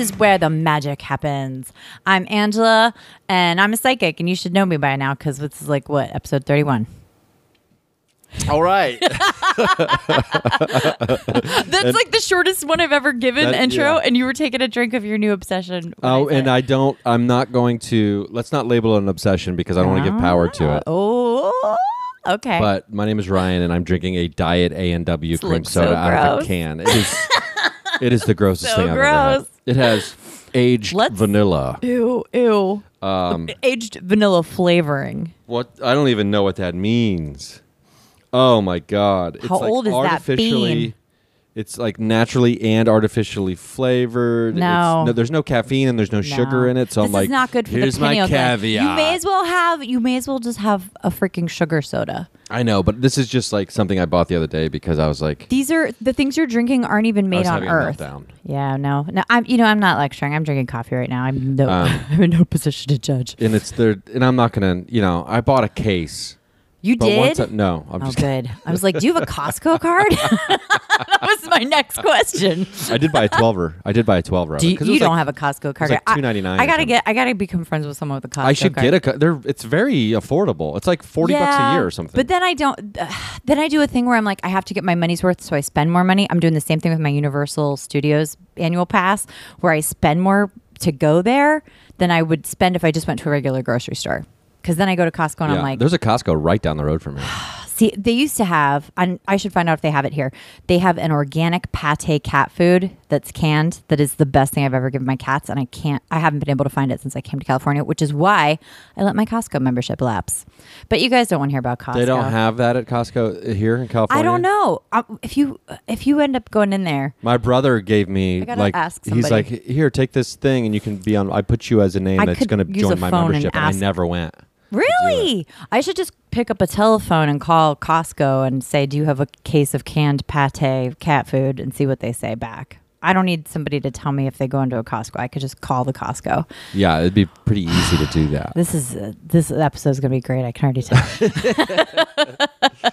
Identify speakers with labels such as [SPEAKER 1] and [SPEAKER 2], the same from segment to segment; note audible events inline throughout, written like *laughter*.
[SPEAKER 1] is where the magic happens. I'm Angela, and I'm a psychic, and you should know me by now because this is like what episode 31.
[SPEAKER 2] All right. *laughs* *laughs*
[SPEAKER 1] That's like the shortest one I've ever given
[SPEAKER 2] That-
[SPEAKER 1] intro,
[SPEAKER 2] yeah.
[SPEAKER 1] and you were taking a drink of your new obsession. when
[SPEAKER 2] oh,
[SPEAKER 1] said
[SPEAKER 2] and
[SPEAKER 1] it.
[SPEAKER 2] I don't. I'm not going to. Let's not label it an obsession because I don't want to give power to it.
[SPEAKER 1] Ah, oh, okay.
[SPEAKER 2] But my name is Ryan, and I'm drinking a Diet A and W cream
[SPEAKER 1] looks so
[SPEAKER 2] soda out of
[SPEAKER 1] gross.
[SPEAKER 2] a can. It is. *laughs* it is the grossest
[SPEAKER 1] So
[SPEAKER 2] thing I've ever had.
[SPEAKER 1] gross.
[SPEAKER 2] It has aged
[SPEAKER 1] Let's-
[SPEAKER 2] vanilla.
[SPEAKER 1] ew, ew.
[SPEAKER 2] Um,
[SPEAKER 1] Aged vanilla flavoring.
[SPEAKER 2] what I don't even know what that means. Oh my god! It's
[SPEAKER 1] How
[SPEAKER 2] like
[SPEAKER 1] old is that
[SPEAKER 2] artificially,
[SPEAKER 1] bean?
[SPEAKER 2] It's like naturally and artificially flavored. It's-
[SPEAKER 1] No.
[SPEAKER 2] there's no caffeine and there's no, sugar in it. So
[SPEAKER 1] this
[SPEAKER 2] I'm like,
[SPEAKER 1] is not good for
[SPEAKER 2] here's
[SPEAKER 1] the
[SPEAKER 2] my
[SPEAKER 1] pineal gland.
[SPEAKER 2] caveat.
[SPEAKER 1] You may as well have. You may as well just have a freaking sugar soda.
[SPEAKER 2] I know, but this is just like something I bought the other day because I was like,
[SPEAKER 1] These are the things you're drinking aren't even made on Earth. Yeah, no, no. I'm. You know, I'm not lecturing. I'm drinking coffee right now. I'm no.
[SPEAKER 2] Um, *laughs*
[SPEAKER 1] I'm in no position to judge.
[SPEAKER 2] and it's there, and I'm not gonna, you know, I bought a case.
[SPEAKER 1] You
[SPEAKER 2] But
[SPEAKER 1] did.
[SPEAKER 2] I, no, I'm
[SPEAKER 1] oh,
[SPEAKER 2] just.
[SPEAKER 1] good. I was like, do you have a Costco card? *laughs* that was my next question.
[SPEAKER 2] I did buy a twelver. I did buy a twelver.
[SPEAKER 1] Do you, you don't have a Costco card?
[SPEAKER 2] like
[SPEAKER 1] I- I, gotta get. I gotta become friends with someone with a Costco.
[SPEAKER 2] I should
[SPEAKER 1] card.
[SPEAKER 2] get a. They're. It's very affordable. It's like forty bucks a year or something.
[SPEAKER 1] But then I don't. *sighs* then I do a thing where I'm like, I have to get my money's worth, so I spend more money. I'm doing the same thing with my Universal Studios annual pass, where I spend more to go there than I would spend if I just went to a regular grocery store. Because then I go to Costco and I'm like,
[SPEAKER 2] there's a Costco right down the road from me. *gasps*
[SPEAKER 1] see, they used to have, and I should find out if they have it here. They have an organic pate cat food that's canned. That is the best thing I've ever given my cats, and I can't. I haven't been able to find it since I came to California, which is why I let my Costco membership lapse. But you guys don't want to hear about Costco.
[SPEAKER 2] They don't have that at Costco here in California.
[SPEAKER 1] I don't know. Um, if you if you end up going in there,
[SPEAKER 2] My brother gave me
[SPEAKER 1] I gotta
[SPEAKER 2] like
[SPEAKER 1] ask
[SPEAKER 2] he's like
[SPEAKER 1] somebody.
[SPEAKER 2] here take this thing and you can be on I put you as a name
[SPEAKER 1] I
[SPEAKER 2] that's
[SPEAKER 1] could
[SPEAKER 2] going to
[SPEAKER 1] use a
[SPEAKER 2] join my
[SPEAKER 1] phone and
[SPEAKER 2] membership and,
[SPEAKER 1] ask-
[SPEAKER 2] I never went.
[SPEAKER 1] Really, I should just pick up a telephone and call Costco and say, "Do you have a case of canned pate cat food?" and see what they say back. I don't need somebody to tell me if they go into a Costco. I could just call the Costco.
[SPEAKER 2] Yeah, it'd be pretty easy to do that.
[SPEAKER 1] This is uh, this episode is gonna be great. I can already tell.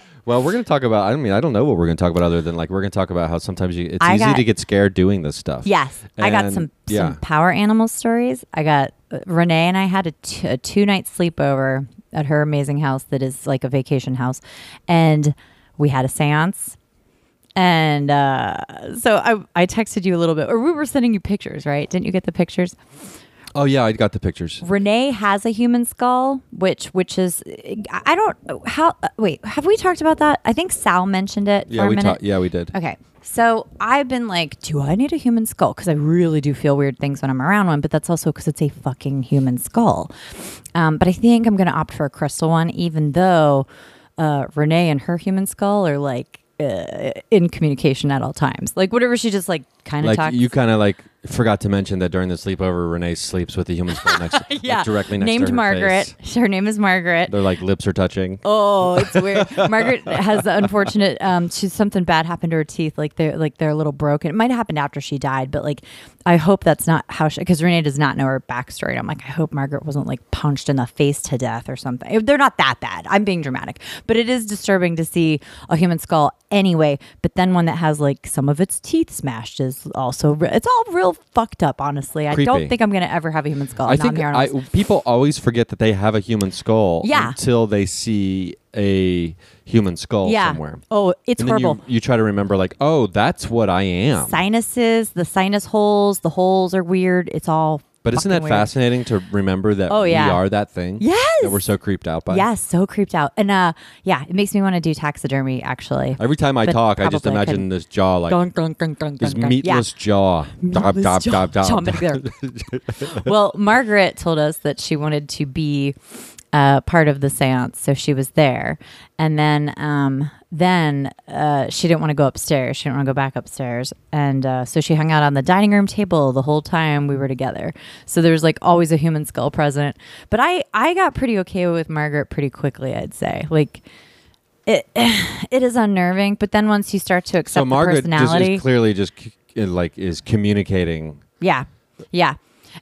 [SPEAKER 1] *laughs*
[SPEAKER 2] Well, we're going to talk about I mean I don't know what we're going to talk about other than like we're going to talk about how sometimes you it's
[SPEAKER 1] I
[SPEAKER 2] easy
[SPEAKER 1] got-
[SPEAKER 2] to get scared doing this stuff.
[SPEAKER 1] yes, I got some
[SPEAKER 2] yeah.
[SPEAKER 1] some power animal stories. I got uh, Renee and I had a, t- a two night sleepover at her amazing house that is like a vacation house, and we had a séance. And uh, so I, I texted you a little bit, or we were sending you pictures, right? Didn't you get the pictures?
[SPEAKER 2] Oh yeah, I got the pictures.
[SPEAKER 1] Renee has a human skull, which which is I don't how wait have we talked about that? I think Sal mentioned it.
[SPEAKER 2] Yeah,
[SPEAKER 1] for a
[SPEAKER 2] we talked yeah, we did.
[SPEAKER 1] Okay. So I've been like, do I need a human skull? Because I really do feel weird things when I'm around one, but that's also because it's a fucking human skull. Um, but I think I'm going to opt for a crystal one, even though uh, Renee and her human skull are like uh, in communication at all times. Like whatever she just like kind of
[SPEAKER 2] Like
[SPEAKER 1] talks.
[SPEAKER 2] you kind of like forgot to mention that during the sleepover Renee sleeps with the human skull *laughs* next like,
[SPEAKER 1] yeah,
[SPEAKER 2] directly next
[SPEAKER 1] named
[SPEAKER 2] to her
[SPEAKER 1] Margaret.
[SPEAKER 2] face.
[SPEAKER 1] Her name is Margaret.
[SPEAKER 2] Their like lips are touching.
[SPEAKER 1] Oh, it's *laughs* weird. Margaret has the unfortunate. Um, she's something bad happened to her teeth. Like they're like they're a little broken. It might have happened after she died, but like I hope that's not how she. Because Renee does not know her backstory. I'm like, I hope Margaret wasn't like punched in the face to death or something. They're not that bad. I'm being dramatic, but it is disturbing to see a human skull anyway. But then one that has like some of its teeth smashed is also. Re- it's all real fucked up. Honestly, I don't think I'm gonna ever have a human skull.
[SPEAKER 2] I
[SPEAKER 1] Not
[SPEAKER 2] think I, people always forget that they have a human skull
[SPEAKER 1] Yeah.
[SPEAKER 2] until they see a human skull
[SPEAKER 1] yeah.
[SPEAKER 2] somewhere.
[SPEAKER 1] Oh, it's
[SPEAKER 2] and
[SPEAKER 1] horrible.
[SPEAKER 2] You, you try to remember, like, oh, that's what I am.
[SPEAKER 1] sinuses, the sinus holes, the holes are weird. It's all.
[SPEAKER 2] but isn't that
[SPEAKER 1] weird.
[SPEAKER 2] fascinating to remember that
[SPEAKER 1] Oh, yeah.
[SPEAKER 2] we are that thing?
[SPEAKER 1] Yes.
[SPEAKER 2] That we're so creeped out by?
[SPEAKER 1] Yes, so creeped out, and uh, yeah, it makes me want to do taxidermy. Actually,
[SPEAKER 2] Every time I
[SPEAKER 1] But
[SPEAKER 2] talk, I just imagine
[SPEAKER 1] couldn't.
[SPEAKER 2] this jaw, like,
[SPEAKER 1] dun, dun, dun, dun,
[SPEAKER 2] this meatless jaw. Dop,
[SPEAKER 1] Meatless
[SPEAKER 2] dop,
[SPEAKER 1] jaw-
[SPEAKER 2] dop.
[SPEAKER 1] chomping there. *laughs* well, Margaret told us that she wanted to be uh, part of the seance, so she was there, and then um, then uh, she didn't want to go upstairs. She didn't want to go back upstairs, and uh, so she hung out on the dining room table the whole time we were together. So there was like always a human skull present. But I I got pretty okay with Margaret pretty quickly. I'd say like. It, *sighs* it is unnerving, but then once you start to accept
[SPEAKER 2] So
[SPEAKER 1] the
[SPEAKER 2] Margaret just
[SPEAKER 1] personality,
[SPEAKER 2] is clearly just c- like is communicating
[SPEAKER 1] yeah, yeah.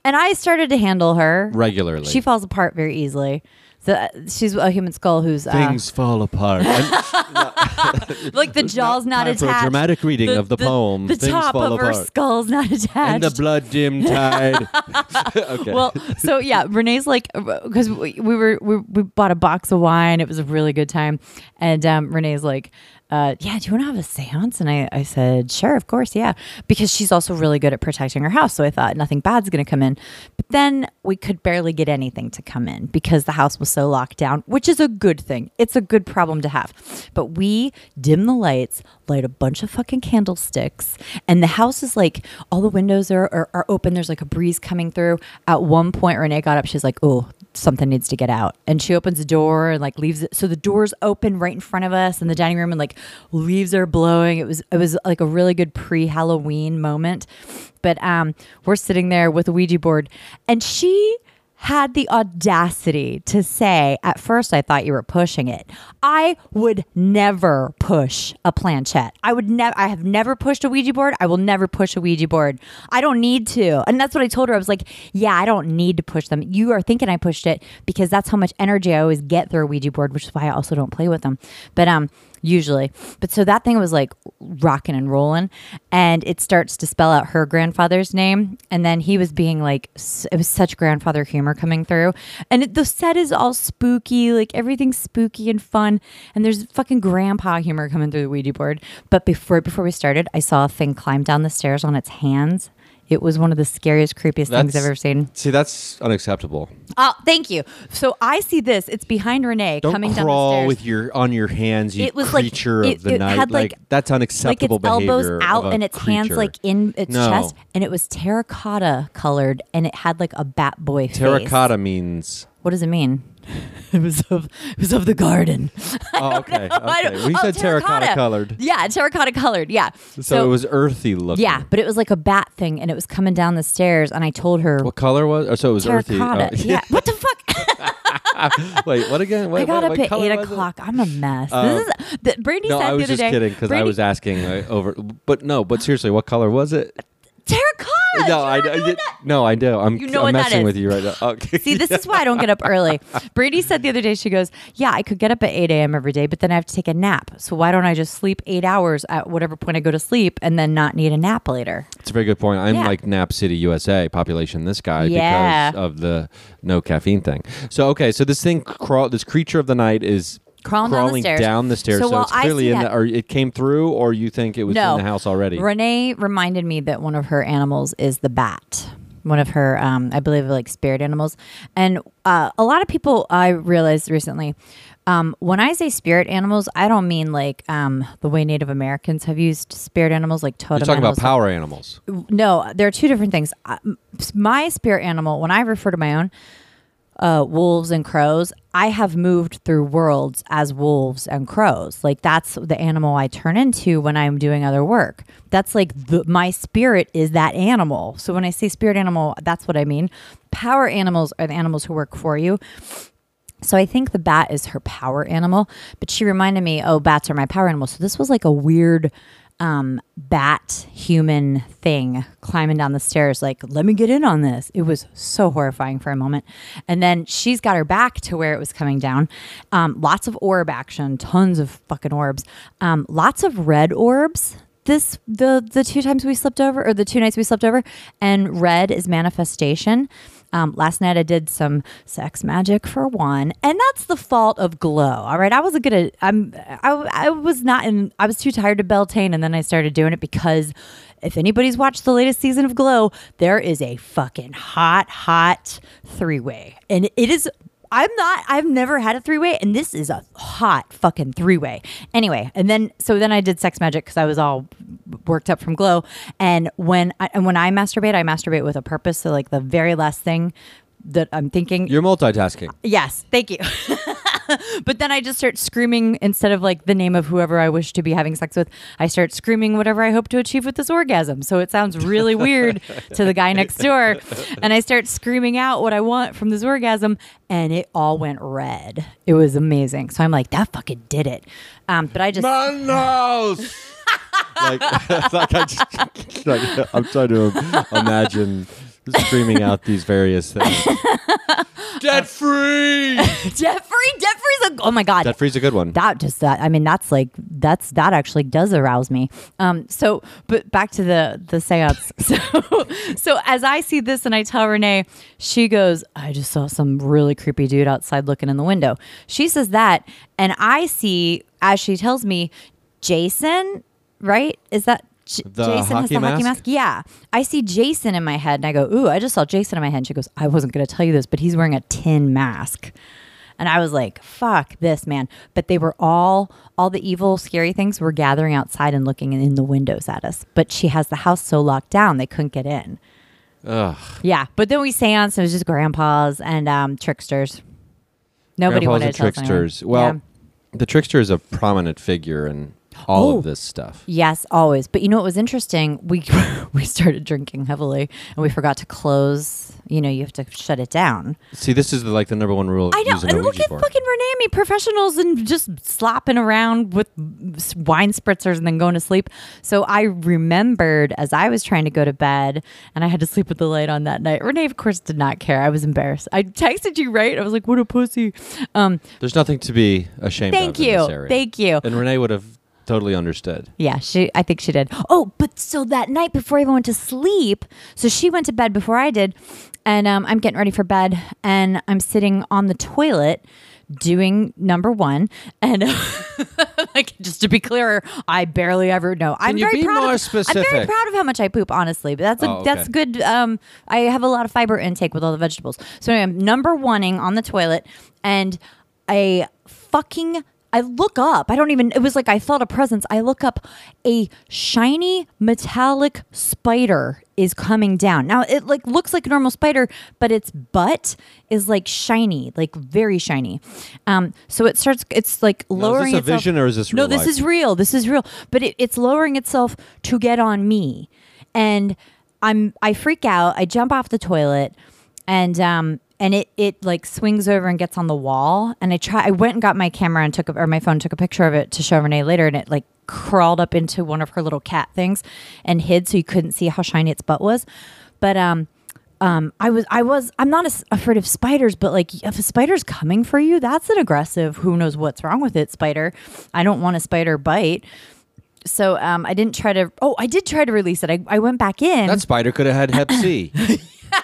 [SPEAKER 1] And I started to handle her.
[SPEAKER 2] regularly.
[SPEAKER 1] She falls apart very easily. the, she's a human skull who's uh,
[SPEAKER 2] Things fall apart. *laughs* *laughs*
[SPEAKER 1] Like the jaw's not
[SPEAKER 2] time
[SPEAKER 1] attached.
[SPEAKER 2] for a dramatic reading of the poem,
[SPEAKER 1] The
[SPEAKER 2] Things
[SPEAKER 1] top
[SPEAKER 2] Fall
[SPEAKER 1] of her skull's not attached.
[SPEAKER 2] and the blood dim tide. *laughs* okay.
[SPEAKER 1] Well, so yeah, Renee's like, because we, we were we, we bought a box of wine. It was a really good time, and um, Renee's like, uh, "Yeah, do you want to have a séance?" And I, I said, "Sure, of course, yeah," because she's also really good at protecting her house. So I thought nothing bad's going to come in. But then we could barely get anything to come in because the house was so locked down, which is a good thing. It's a good problem to have. But we dim the lights, light a bunch of fucking candlesticks, and the house is like all the windows are, are, are open. There's like a breeze coming through. At one point, Renee got up. She's like, "Oh, something needs to get out," and she opens the door and like leaves it. So the door's open right in front of us in the dining room, and like leaves are blowing. It was it was like a really good pre Halloween moment. But um, we're sitting there with a Ouija board, and she had the audacity to say, at first, I thought you were pushing it. I would never push a planchette. I would never, I have never pushed a Ouija board. I will never push a Ouija board. I don't need to. And that's what I told her. I was like, yeah, I don't need to push them. You are thinking I pushed it because that's how much energy I always get through a Ouija board, which is why I also don't play with them. But, um, usually. But so that thing was like rocking and rolling, and it starts to spell out her grandfather's name, and then he was being like, it was such grandfather humor coming through, and it, the set is all spooky, like everything's spooky and fun, and there's fucking grandpa humor coming through the Ouija board. But before before we started, I saw a thing climb down the stairs on its hands. It was one of the scariest, creepiest things I've ever seen.
[SPEAKER 2] See, that's unacceptable.
[SPEAKER 1] Oh, thank you. So I see this. It's behind Renee
[SPEAKER 2] Don't
[SPEAKER 1] coming down the
[SPEAKER 2] crawl
[SPEAKER 1] stairs.
[SPEAKER 2] with your on your hands, you
[SPEAKER 1] It was like-
[SPEAKER 2] creature
[SPEAKER 1] it-
[SPEAKER 2] of the
[SPEAKER 1] it
[SPEAKER 2] night.
[SPEAKER 1] had, like-
[SPEAKER 2] that's
[SPEAKER 1] like
[SPEAKER 2] unacceptable
[SPEAKER 1] its elbows out and its hands like in its
[SPEAKER 2] No.
[SPEAKER 1] chest and it was terracotta colored and it had like a bat boy face.
[SPEAKER 2] terracotta means.
[SPEAKER 1] What does it mean? *laughs* it was of it was of the garden. *laughs*
[SPEAKER 2] Oh, okay. Okay. We
[SPEAKER 1] oh,
[SPEAKER 2] said terracotta colored,
[SPEAKER 1] Yeah, terracotta colored. Yeah.
[SPEAKER 2] so, it was earthy looking.
[SPEAKER 1] Yeah, but it was like a bat thing and it was coming down the stairs and I told her
[SPEAKER 2] What color was? Oh, so it was earthy.
[SPEAKER 1] terracotta.
[SPEAKER 2] Oh,
[SPEAKER 1] yeah. What the fuck? *laughs*
[SPEAKER 2] Wait, what again? What,
[SPEAKER 1] I got
[SPEAKER 2] what,
[SPEAKER 1] up
[SPEAKER 2] what
[SPEAKER 1] at eight
[SPEAKER 2] was it?
[SPEAKER 1] o'clock. I'm a mess.
[SPEAKER 2] Um,
[SPEAKER 1] this is the, Brandy
[SPEAKER 2] No,
[SPEAKER 1] said
[SPEAKER 2] I
[SPEAKER 1] the
[SPEAKER 2] was
[SPEAKER 1] other
[SPEAKER 2] just
[SPEAKER 1] day.
[SPEAKER 2] kidding because I was asking uh, over. But no, but seriously, what color was it?
[SPEAKER 1] terracotta.
[SPEAKER 2] No, I, I,
[SPEAKER 1] know
[SPEAKER 2] did-
[SPEAKER 1] that?
[SPEAKER 2] no, I do. I'm,
[SPEAKER 1] You know
[SPEAKER 2] I'm
[SPEAKER 1] what
[SPEAKER 2] messing
[SPEAKER 1] is.
[SPEAKER 2] with you right now. *laughs* Okay.
[SPEAKER 1] See, this is why I don't get up early. *laughs* Brady said the other day, she goes, Yeah, I could get up at 8 a.m. every day, but then I have to take a nap. So why don't I just sleep eight hours at whatever point I go to sleep and then not need a nap later?
[SPEAKER 2] It's a very good point. I'm
[SPEAKER 1] Yeah.
[SPEAKER 2] like Nap City, USA, population this guy
[SPEAKER 1] Yeah.
[SPEAKER 2] because of the no caffeine thing. So okay, so this thing crawl, this creature of the night is
[SPEAKER 1] Crawling down the stairs.
[SPEAKER 2] down the stairs.
[SPEAKER 1] So
[SPEAKER 2] So, it's clearly in
[SPEAKER 1] that-
[SPEAKER 2] the, or it came through, or you think it was
[SPEAKER 1] No.
[SPEAKER 2] in the house already.
[SPEAKER 1] Renee reminded me that one of her animals is the bat. One of her, um, I believe, like spirit animals. And uh, a lot of people, I realized recently, um, when I say spirit animals, I don't mean like um, the way Native Americans have used spirit animals, like totem
[SPEAKER 2] You're talking
[SPEAKER 1] animals.
[SPEAKER 2] about power animals.
[SPEAKER 1] no, there are two different things. Uh, My spirit animal, when I refer to my own, uh, wolves and crows, I have moved through worlds as wolves and crows. Like that's the animal I turn into when I'm doing other work. That's like the, my spirit is that animal. So when I say spirit animal, that's what I mean. Power animals are the animals who work for you. So I think the bat is her power animal, but she reminded me, oh, bats are my power animal. So this was like a weird um, bat human thing climbing down the stairs, like, let me get in on this. It was so horrifying for a moment. And then she's got her back to where it was coming down. Um, lots of orb action, tons of fucking orbs, um, lots of red orbs this the the two times we slept over or the two nights we slept over and red is manifestation um, last night i did some sex magic for one and that's the fault of glow all right i wasn't gonna i'm i, I was not in i was too tired to beltane and then i started doing it because if anybody's watched the latest season of glow there is a fucking hot hot three-way and it is I'm not. I've never had a three way, and this is a hot fucking three way. Anyway, and then so then I did sex magic because I was all worked up from glow. And when I, and when I masturbate, I masturbate with a purpose. So like the very last thing that I'm thinking.
[SPEAKER 2] You're multitasking.
[SPEAKER 1] Yes, thank you. *laughs* but then I just start screaming instead of like the name of whoever I wish to be having sex with. I start screaming whatever I hope to achieve with this orgasm. So it sounds really *laughs* weird to the guy next door. And I start screaming out what I want from this orgasm, and it all went red. It was amazing. So I'm like, that fucking did it. Um, but I just.
[SPEAKER 2] Manos. Like, *laughs* like I just, like, I'm trying to imagine screaming out these various things. *laughs* Debt free.
[SPEAKER 1] Jeffrey, *laughs* Jeffrey's a oh my god.
[SPEAKER 2] Debt free's a good one.
[SPEAKER 1] that just that I mean that's like that's that actually does arouse me. Um so but back to the the seance. So so as I see this and I tell Renee, she goes, I just saw some really creepy dude outside looking in the window. She says that and I see as she tells me Jason, right? Is that J- Jason has the hockey
[SPEAKER 2] mask?
[SPEAKER 1] mask? Yeah. I see Jason in my head and I go, Ooh, I just saw Jason in my head. And she goes, I wasn't going to tell you this, but he's wearing a tin mask. And I was like, fuck this, man. But they were all, all the evil, scary things were gathering outside and looking in the windows at us. But she has the house so locked down, they couldn't get in.
[SPEAKER 2] Ugh.
[SPEAKER 1] Yeah. But then we seance, and it was just grandpas and um, tricksters. Nobody
[SPEAKER 2] Grandpas
[SPEAKER 1] wanted
[SPEAKER 2] and
[SPEAKER 1] to tell us
[SPEAKER 2] tricksters. Well,
[SPEAKER 1] Yeah.
[SPEAKER 2] the trickster is a prominent figure in all
[SPEAKER 1] Oh.
[SPEAKER 2] of this stuff.
[SPEAKER 1] Yes, always. But you know what was interesting? We *laughs* we started drinking heavily, and we forgot to close. You know, you have to shut it down.
[SPEAKER 2] See, this is the, like the number one rule.
[SPEAKER 1] I know. And look at
[SPEAKER 2] board.
[SPEAKER 1] fucking Renee professionals, and just slapping around with wine spritzers and then going to sleep. So I remembered as I was trying to go to bed, and I had to sleep with the light on that night. Renee, of course, did not care. I was embarrassed. I texted you, right? I was like, "What a pussy." Um,
[SPEAKER 2] There's nothing to be ashamed
[SPEAKER 1] thank you, thank you.
[SPEAKER 2] And Renee would have totally understood.
[SPEAKER 1] Yeah, she. I think she did. Oh, but so that night before I even went to sleep, so she went to bed before I did, and um, I'm getting ready for bed, and I'm sitting on the toilet doing number one, and *laughs* like just to be clear, I barely ever know. I'm
[SPEAKER 2] you
[SPEAKER 1] very
[SPEAKER 2] be
[SPEAKER 1] proud
[SPEAKER 2] more
[SPEAKER 1] of, I'm very proud of how much I poop, honestly. But that's a,
[SPEAKER 2] Oh, okay.
[SPEAKER 1] that's good. Um, I have a lot of fiber intake with all the vegetables. So anyway, I'm number oneing on the toilet, and I fucking. I look up. I don't even. It was like I felt a presence. I look up. A shiny metallic spider is coming down. Now it like looks like a normal spider, but its butt is like shiny, like very shiny. Um, so it starts. It's like
[SPEAKER 2] Now, is
[SPEAKER 1] lowering.
[SPEAKER 2] this a
[SPEAKER 1] itself-
[SPEAKER 2] vision or is this real? no?
[SPEAKER 1] This
[SPEAKER 2] life?
[SPEAKER 1] is real. This is real. But it, it's lowering itself to get on me, and I'm. I freak out. I jump off the toilet, and um, and it it like swings over and gets on the wall. And I try. I went and got my camera and took a, or my phone took a picture of it to show Renee later, and it like crawled up into one of her little cat things and hid, so you couldn't see how shiny its butt was. But um. Um, I was, I was, I'm not as afraid of spiders, but like if a spider's coming for you, that's an aggressive, who knows what's wrong with it, spider. I don't want a spider bite. So um, I didn't try to. Oh, I did try to release it. I, I went back in.
[SPEAKER 2] That spider could have had Hep C. *laughs*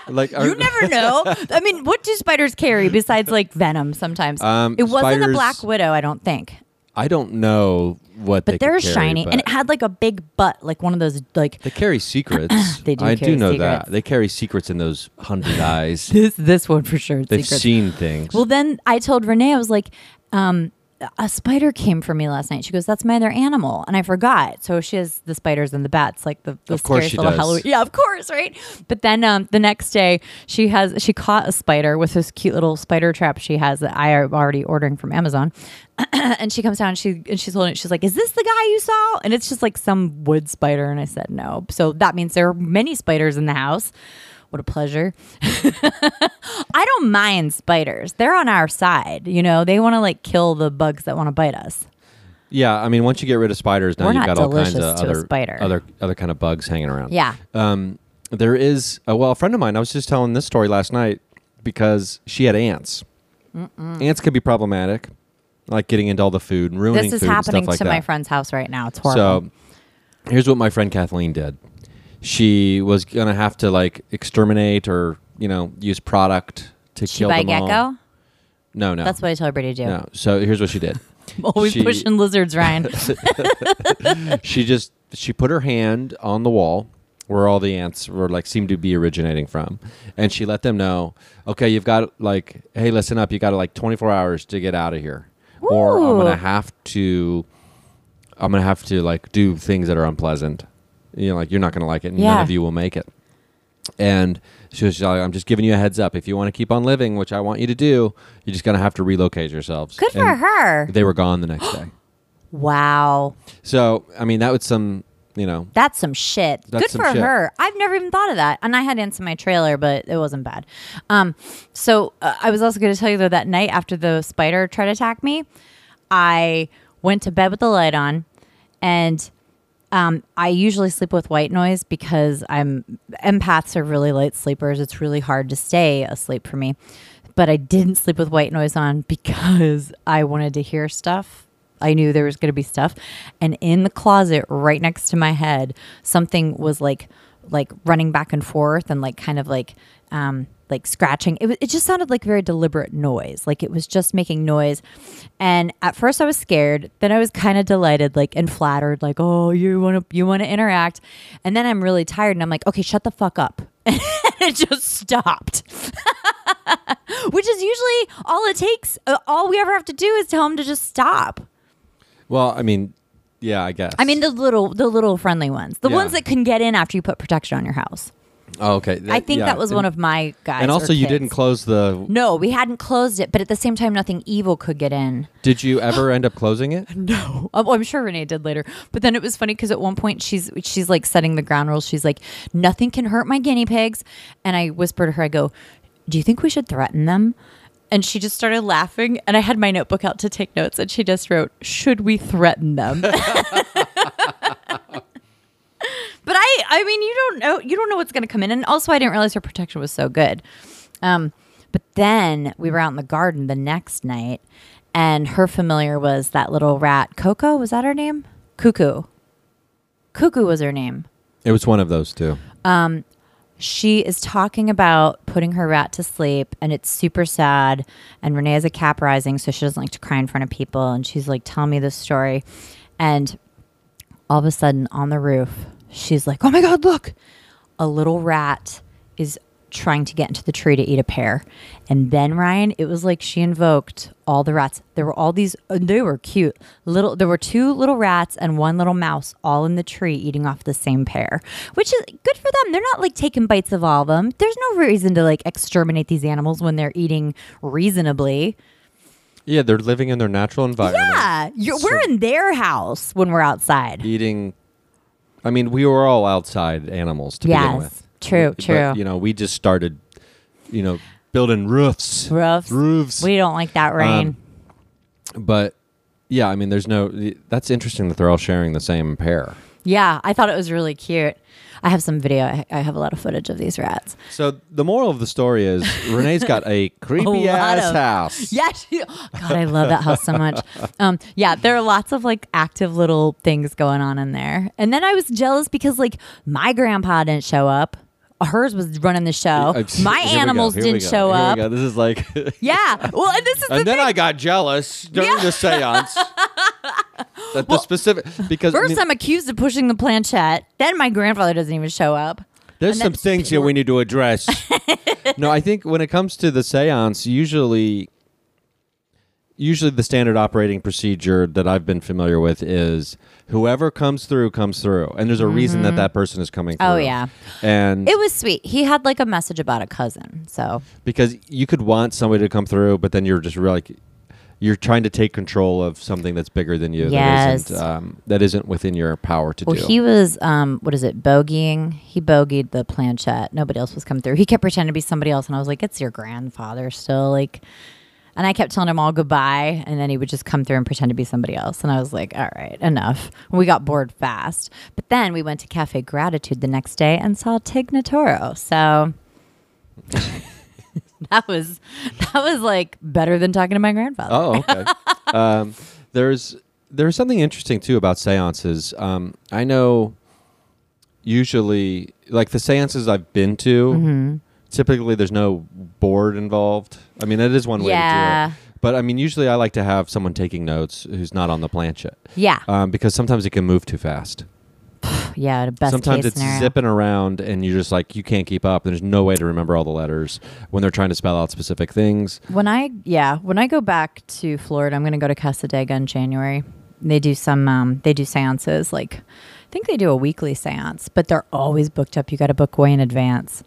[SPEAKER 2] like
[SPEAKER 1] you never *laughs* know. I mean, what do spiders carry besides like venom? Sometimes
[SPEAKER 2] Um,
[SPEAKER 1] it wasn't a black widow. I don't think,
[SPEAKER 2] I don't know what
[SPEAKER 1] but they're
[SPEAKER 2] could carry,
[SPEAKER 1] shiny, and it had like a big butt, like one of those like
[SPEAKER 2] they carry secrets. *clears throat*
[SPEAKER 1] They do
[SPEAKER 2] I do know
[SPEAKER 1] secrets.
[SPEAKER 2] that they carry secrets in those hundred *laughs* eyes.
[SPEAKER 1] this this one for sure.
[SPEAKER 2] They've
[SPEAKER 1] secrets.
[SPEAKER 2] seen things.
[SPEAKER 1] Well, then I told Renee, I was like, um, a spider came for me last night. She goes, "That's my other animal," and I forgot. So she has the spiders and the bats, like the, the scariest little
[SPEAKER 2] does.
[SPEAKER 1] Halloween. Yeah, of course, right? But then um, the next day, she has she caught a spider with this cute little spider trap she has that I am already ordering from Amazon. *clears throat* and she comes down and she and she's holding it. She's like, "Is this the guy you saw?" And it's just like some wood spider. And I said, "No." So that means there are many spiders in the house. What a pleasure. *laughs* I don't mind spiders. They're on our side. You know, they want to like kill the bugs that want to bite us.
[SPEAKER 2] yeah, I mean, once you get rid of spiders, now
[SPEAKER 1] We're
[SPEAKER 2] you've got all kinds of other
[SPEAKER 1] spider.
[SPEAKER 2] other other kind of bugs hanging around.
[SPEAKER 1] Yeah.
[SPEAKER 2] Um, there is uh, well, a friend of mine. I was just telling this story last night because she had ants. Ants can be problematic, like getting into all the food and ruining
[SPEAKER 1] This is happening
[SPEAKER 2] like
[SPEAKER 1] to
[SPEAKER 2] that.
[SPEAKER 1] my friend's house right now. It's horrible.
[SPEAKER 2] So here's what my friend Kathleen did. She was gonna have to like exterminate or you know use product to
[SPEAKER 1] she
[SPEAKER 2] kill
[SPEAKER 1] buy
[SPEAKER 2] them
[SPEAKER 1] gecko.
[SPEAKER 2] all. No, no,
[SPEAKER 1] That's what I told everybody to do.
[SPEAKER 2] no. So here's what she did. *laughs*
[SPEAKER 1] Always
[SPEAKER 2] She-
[SPEAKER 1] pushing lizards, Ryan. *laughs*
[SPEAKER 2] she just she put her hand on the wall where all the ants were like seemed to be originating from and she let them know okay you've got like hey listen up you got like 24 hours to get out of here or i'm
[SPEAKER 1] Ooh.
[SPEAKER 2] gonna have to i'm gonna have to like do things that are unpleasant you know like you're not gonna like it and none of you will make it and she was like i'm just giving you a heads up if you want to keep on living which i want you to do you're just gonna have to relocate yourselves
[SPEAKER 1] Good for
[SPEAKER 2] And
[SPEAKER 1] her.
[SPEAKER 2] they were gone the next day *gasps*
[SPEAKER 1] Wow.
[SPEAKER 2] so i mean that was some you know
[SPEAKER 1] That's some shit.
[SPEAKER 2] That's
[SPEAKER 1] Good
[SPEAKER 2] some
[SPEAKER 1] for
[SPEAKER 2] shit.
[SPEAKER 1] her. I've never even thought of that. And I had ants in my trailer, but it wasn't bad. Um, so uh, I was also going to tell you though that night after the spider tried to attack me, I went to bed with the light on, and Um, I usually sleep with white noise because I'm empaths are really light sleepers. It's really hard to stay asleep for me. But I didn't sleep with white noise on *laughs* because I wanted to hear stuff. I knew there was going to be stuff. And in the closet right next to my head, something was like like running back and forth and like kind of like um like scratching. It, was, it just sounded like very deliberate noise. Like it was just making noise. And at first I was scared. Then I was kind of delighted, like and flattered, like, oh, you want to you want to interact. And then I'm really tired and I'm like, okay, shut the fuck up. *laughs* and it just stopped. *laughs* Which is usually all it takes. Uh, all we ever have to do is tell him to just stop.
[SPEAKER 2] Well, I mean, yeah, I guess.
[SPEAKER 1] I mean the little the little friendly ones. The
[SPEAKER 2] Yeah.
[SPEAKER 1] ones that can get in after you put protection on your house.
[SPEAKER 2] Oh, okay.
[SPEAKER 1] I think
[SPEAKER 2] yeah,
[SPEAKER 1] that was one of my guys.
[SPEAKER 2] And also, you didn't close the.
[SPEAKER 1] No, we hadn't closed it, but at the same time, nothing evil could get in.
[SPEAKER 2] Did you ever end up closing it? *gasps*
[SPEAKER 1] No, oh, I'm sure Renee did later. But then it was funny because at one point she's she's like setting the ground rules. She's like, "Nothing can hurt my guinea pigs," and I whispered to her, "I go, do you think we should threaten them?" And she just started laughing, and I had my notebook out to take notes, and she just wrote, "Should we threaten them?" *laughs* *laughs* But I, I mean, you don't know, you don't know what's going to come in, and also I didn't realize her protection was so good. Um, but then we were out in the garden the next night, and her familiar was that little rat, Coco. Was that her name? Cuckoo. Cuckoo was her name.
[SPEAKER 2] It was one of those two.
[SPEAKER 1] She is talking about putting her rat to sleep, and it's super sad. And Renee has a cap rising, so she doesn't like to cry in front of people. And she's like, "Tell me this story," and all of a sudden on the roof she's like oh my god look. A little rat is trying to get into the tree to eat a pear. And then ryan it was like she invoked all the rats. There were all these uh, they were cute. Little there were two little rats and one little mouse all in the tree eating off the same pear which is good for them. They're not like taking bites of all of them. There's no reason to like exterminate these animals when they're eating reasonably.
[SPEAKER 2] Yeah, they're living in their natural environment.
[SPEAKER 1] yeah you're,
[SPEAKER 2] So-
[SPEAKER 1] we're in their house when we're outside.
[SPEAKER 2] Eating. I mean, we were all outside animals to begin
[SPEAKER 1] Yes,
[SPEAKER 2] with.
[SPEAKER 1] true,
[SPEAKER 2] But,
[SPEAKER 1] true.
[SPEAKER 2] you know, we just started, you know, building roofs.
[SPEAKER 1] roofs
[SPEAKER 2] Roofs.
[SPEAKER 1] we don't like that rain um,
[SPEAKER 2] but yeah, I mean, there's no. That's interesting that they're all sharing the same pair.
[SPEAKER 1] Yeah, I thought it was really cute. I have some video. I, I have a lot of footage of these rats.
[SPEAKER 2] So the moral of the story is Renee's got a *laughs* creepy
[SPEAKER 1] lot
[SPEAKER 2] ass
[SPEAKER 1] of-
[SPEAKER 2] house.
[SPEAKER 1] Yeah, she, God, I love that house so much. Um, yeah, there are lots of like active little things going on in there. And then I was jealous because like my grandpa didn't show up. Hers was running the show. My
[SPEAKER 2] here we go,
[SPEAKER 1] animals didn't show up.
[SPEAKER 2] This is like. *laughs*
[SPEAKER 1] Yeah. Well, and this is the
[SPEAKER 2] then
[SPEAKER 1] thing.
[SPEAKER 2] I got jealous during the seance. *laughs* that the specific because I
[SPEAKER 1] First,
[SPEAKER 2] mean,
[SPEAKER 1] I'm accused of pushing the planchette. Then my grandfather doesn't even show up.
[SPEAKER 2] there's some things here we need to address. *laughs* no, I think when it comes to the seance, usually, usually the standard operating procedure that I've been familiar with is whoever comes through comes through, and there's a reason that that person is coming through.
[SPEAKER 1] Oh, yeah.
[SPEAKER 2] and
[SPEAKER 1] It was sweet. He had like a message about a cousin. So
[SPEAKER 2] because you could want somebody to come through, but then you're just really like you're trying to take control of something that's bigger than you. That
[SPEAKER 1] Yes.
[SPEAKER 2] isn't, um, that isn't within your power to
[SPEAKER 1] Well,
[SPEAKER 2] do.
[SPEAKER 1] he was, um, what is it, bogeying? He bogeyed the planchette. Nobody else was coming through. He kept pretending to be somebody else, and I was like, "It's your grandfather still." Like, and I kept telling him all goodbye, and then he would just come through and pretend to be somebody else, and I was like, "All right, enough." We got bored fast, but then we went to Cafe Gratitude the next day and saw Tig Notaro. So. *laughs* that was that was like better than talking to my grandfather.
[SPEAKER 2] Oh, okay. *laughs* um, there's there's something interesting too about seances. Um, I know usually like the seances I've been to.
[SPEAKER 1] Mm-hmm.
[SPEAKER 2] Typically, there's no board involved. I mean, that is one way
[SPEAKER 1] Yeah.
[SPEAKER 2] to do it. But I mean, usually I like to have someone taking notes who's not on the planchette.
[SPEAKER 1] Yeah,
[SPEAKER 2] Um, because sometimes it can move too fast. *sighs*
[SPEAKER 1] yeah. The best
[SPEAKER 2] sometimes it's
[SPEAKER 1] scenario.
[SPEAKER 2] zipping around and you're just like you can't keep up. There's no way to remember all the letters when they're trying to spell out specific things.
[SPEAKER 1] When I yeah, when I go back to Florida, I'm going to go to Cassadaga in January. They do some um, they do seances like I think they do a weekly seance, but they're always booked up. You got to book way in advance.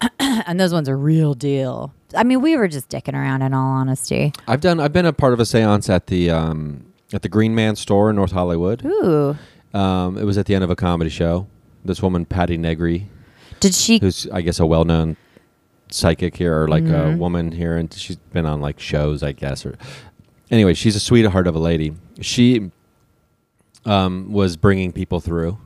[SPEAKER 1] *clears throat* and those ones are real deal. I mean, we were just dicking around in all honesty.
[SPEAKER 2] I've done. I've been a part of a séance at the um, at the Green Man store in North Hollywood.
[SPEAKER 1] Ooh.
[SPEAKER 2] Um, it was at the end of a comedy show. This woman, Patti Negri,
[SPEAKER 1] Did she
[SPEAKER 2] who's I guess a well-known psychic here or like a
[SPEAKER 1] Mhm.
[SPEAKER 2] woman here, and she's been on like shows, I guess. Or anyway, she's a sweetheart of a lady. She um, was bringing people through.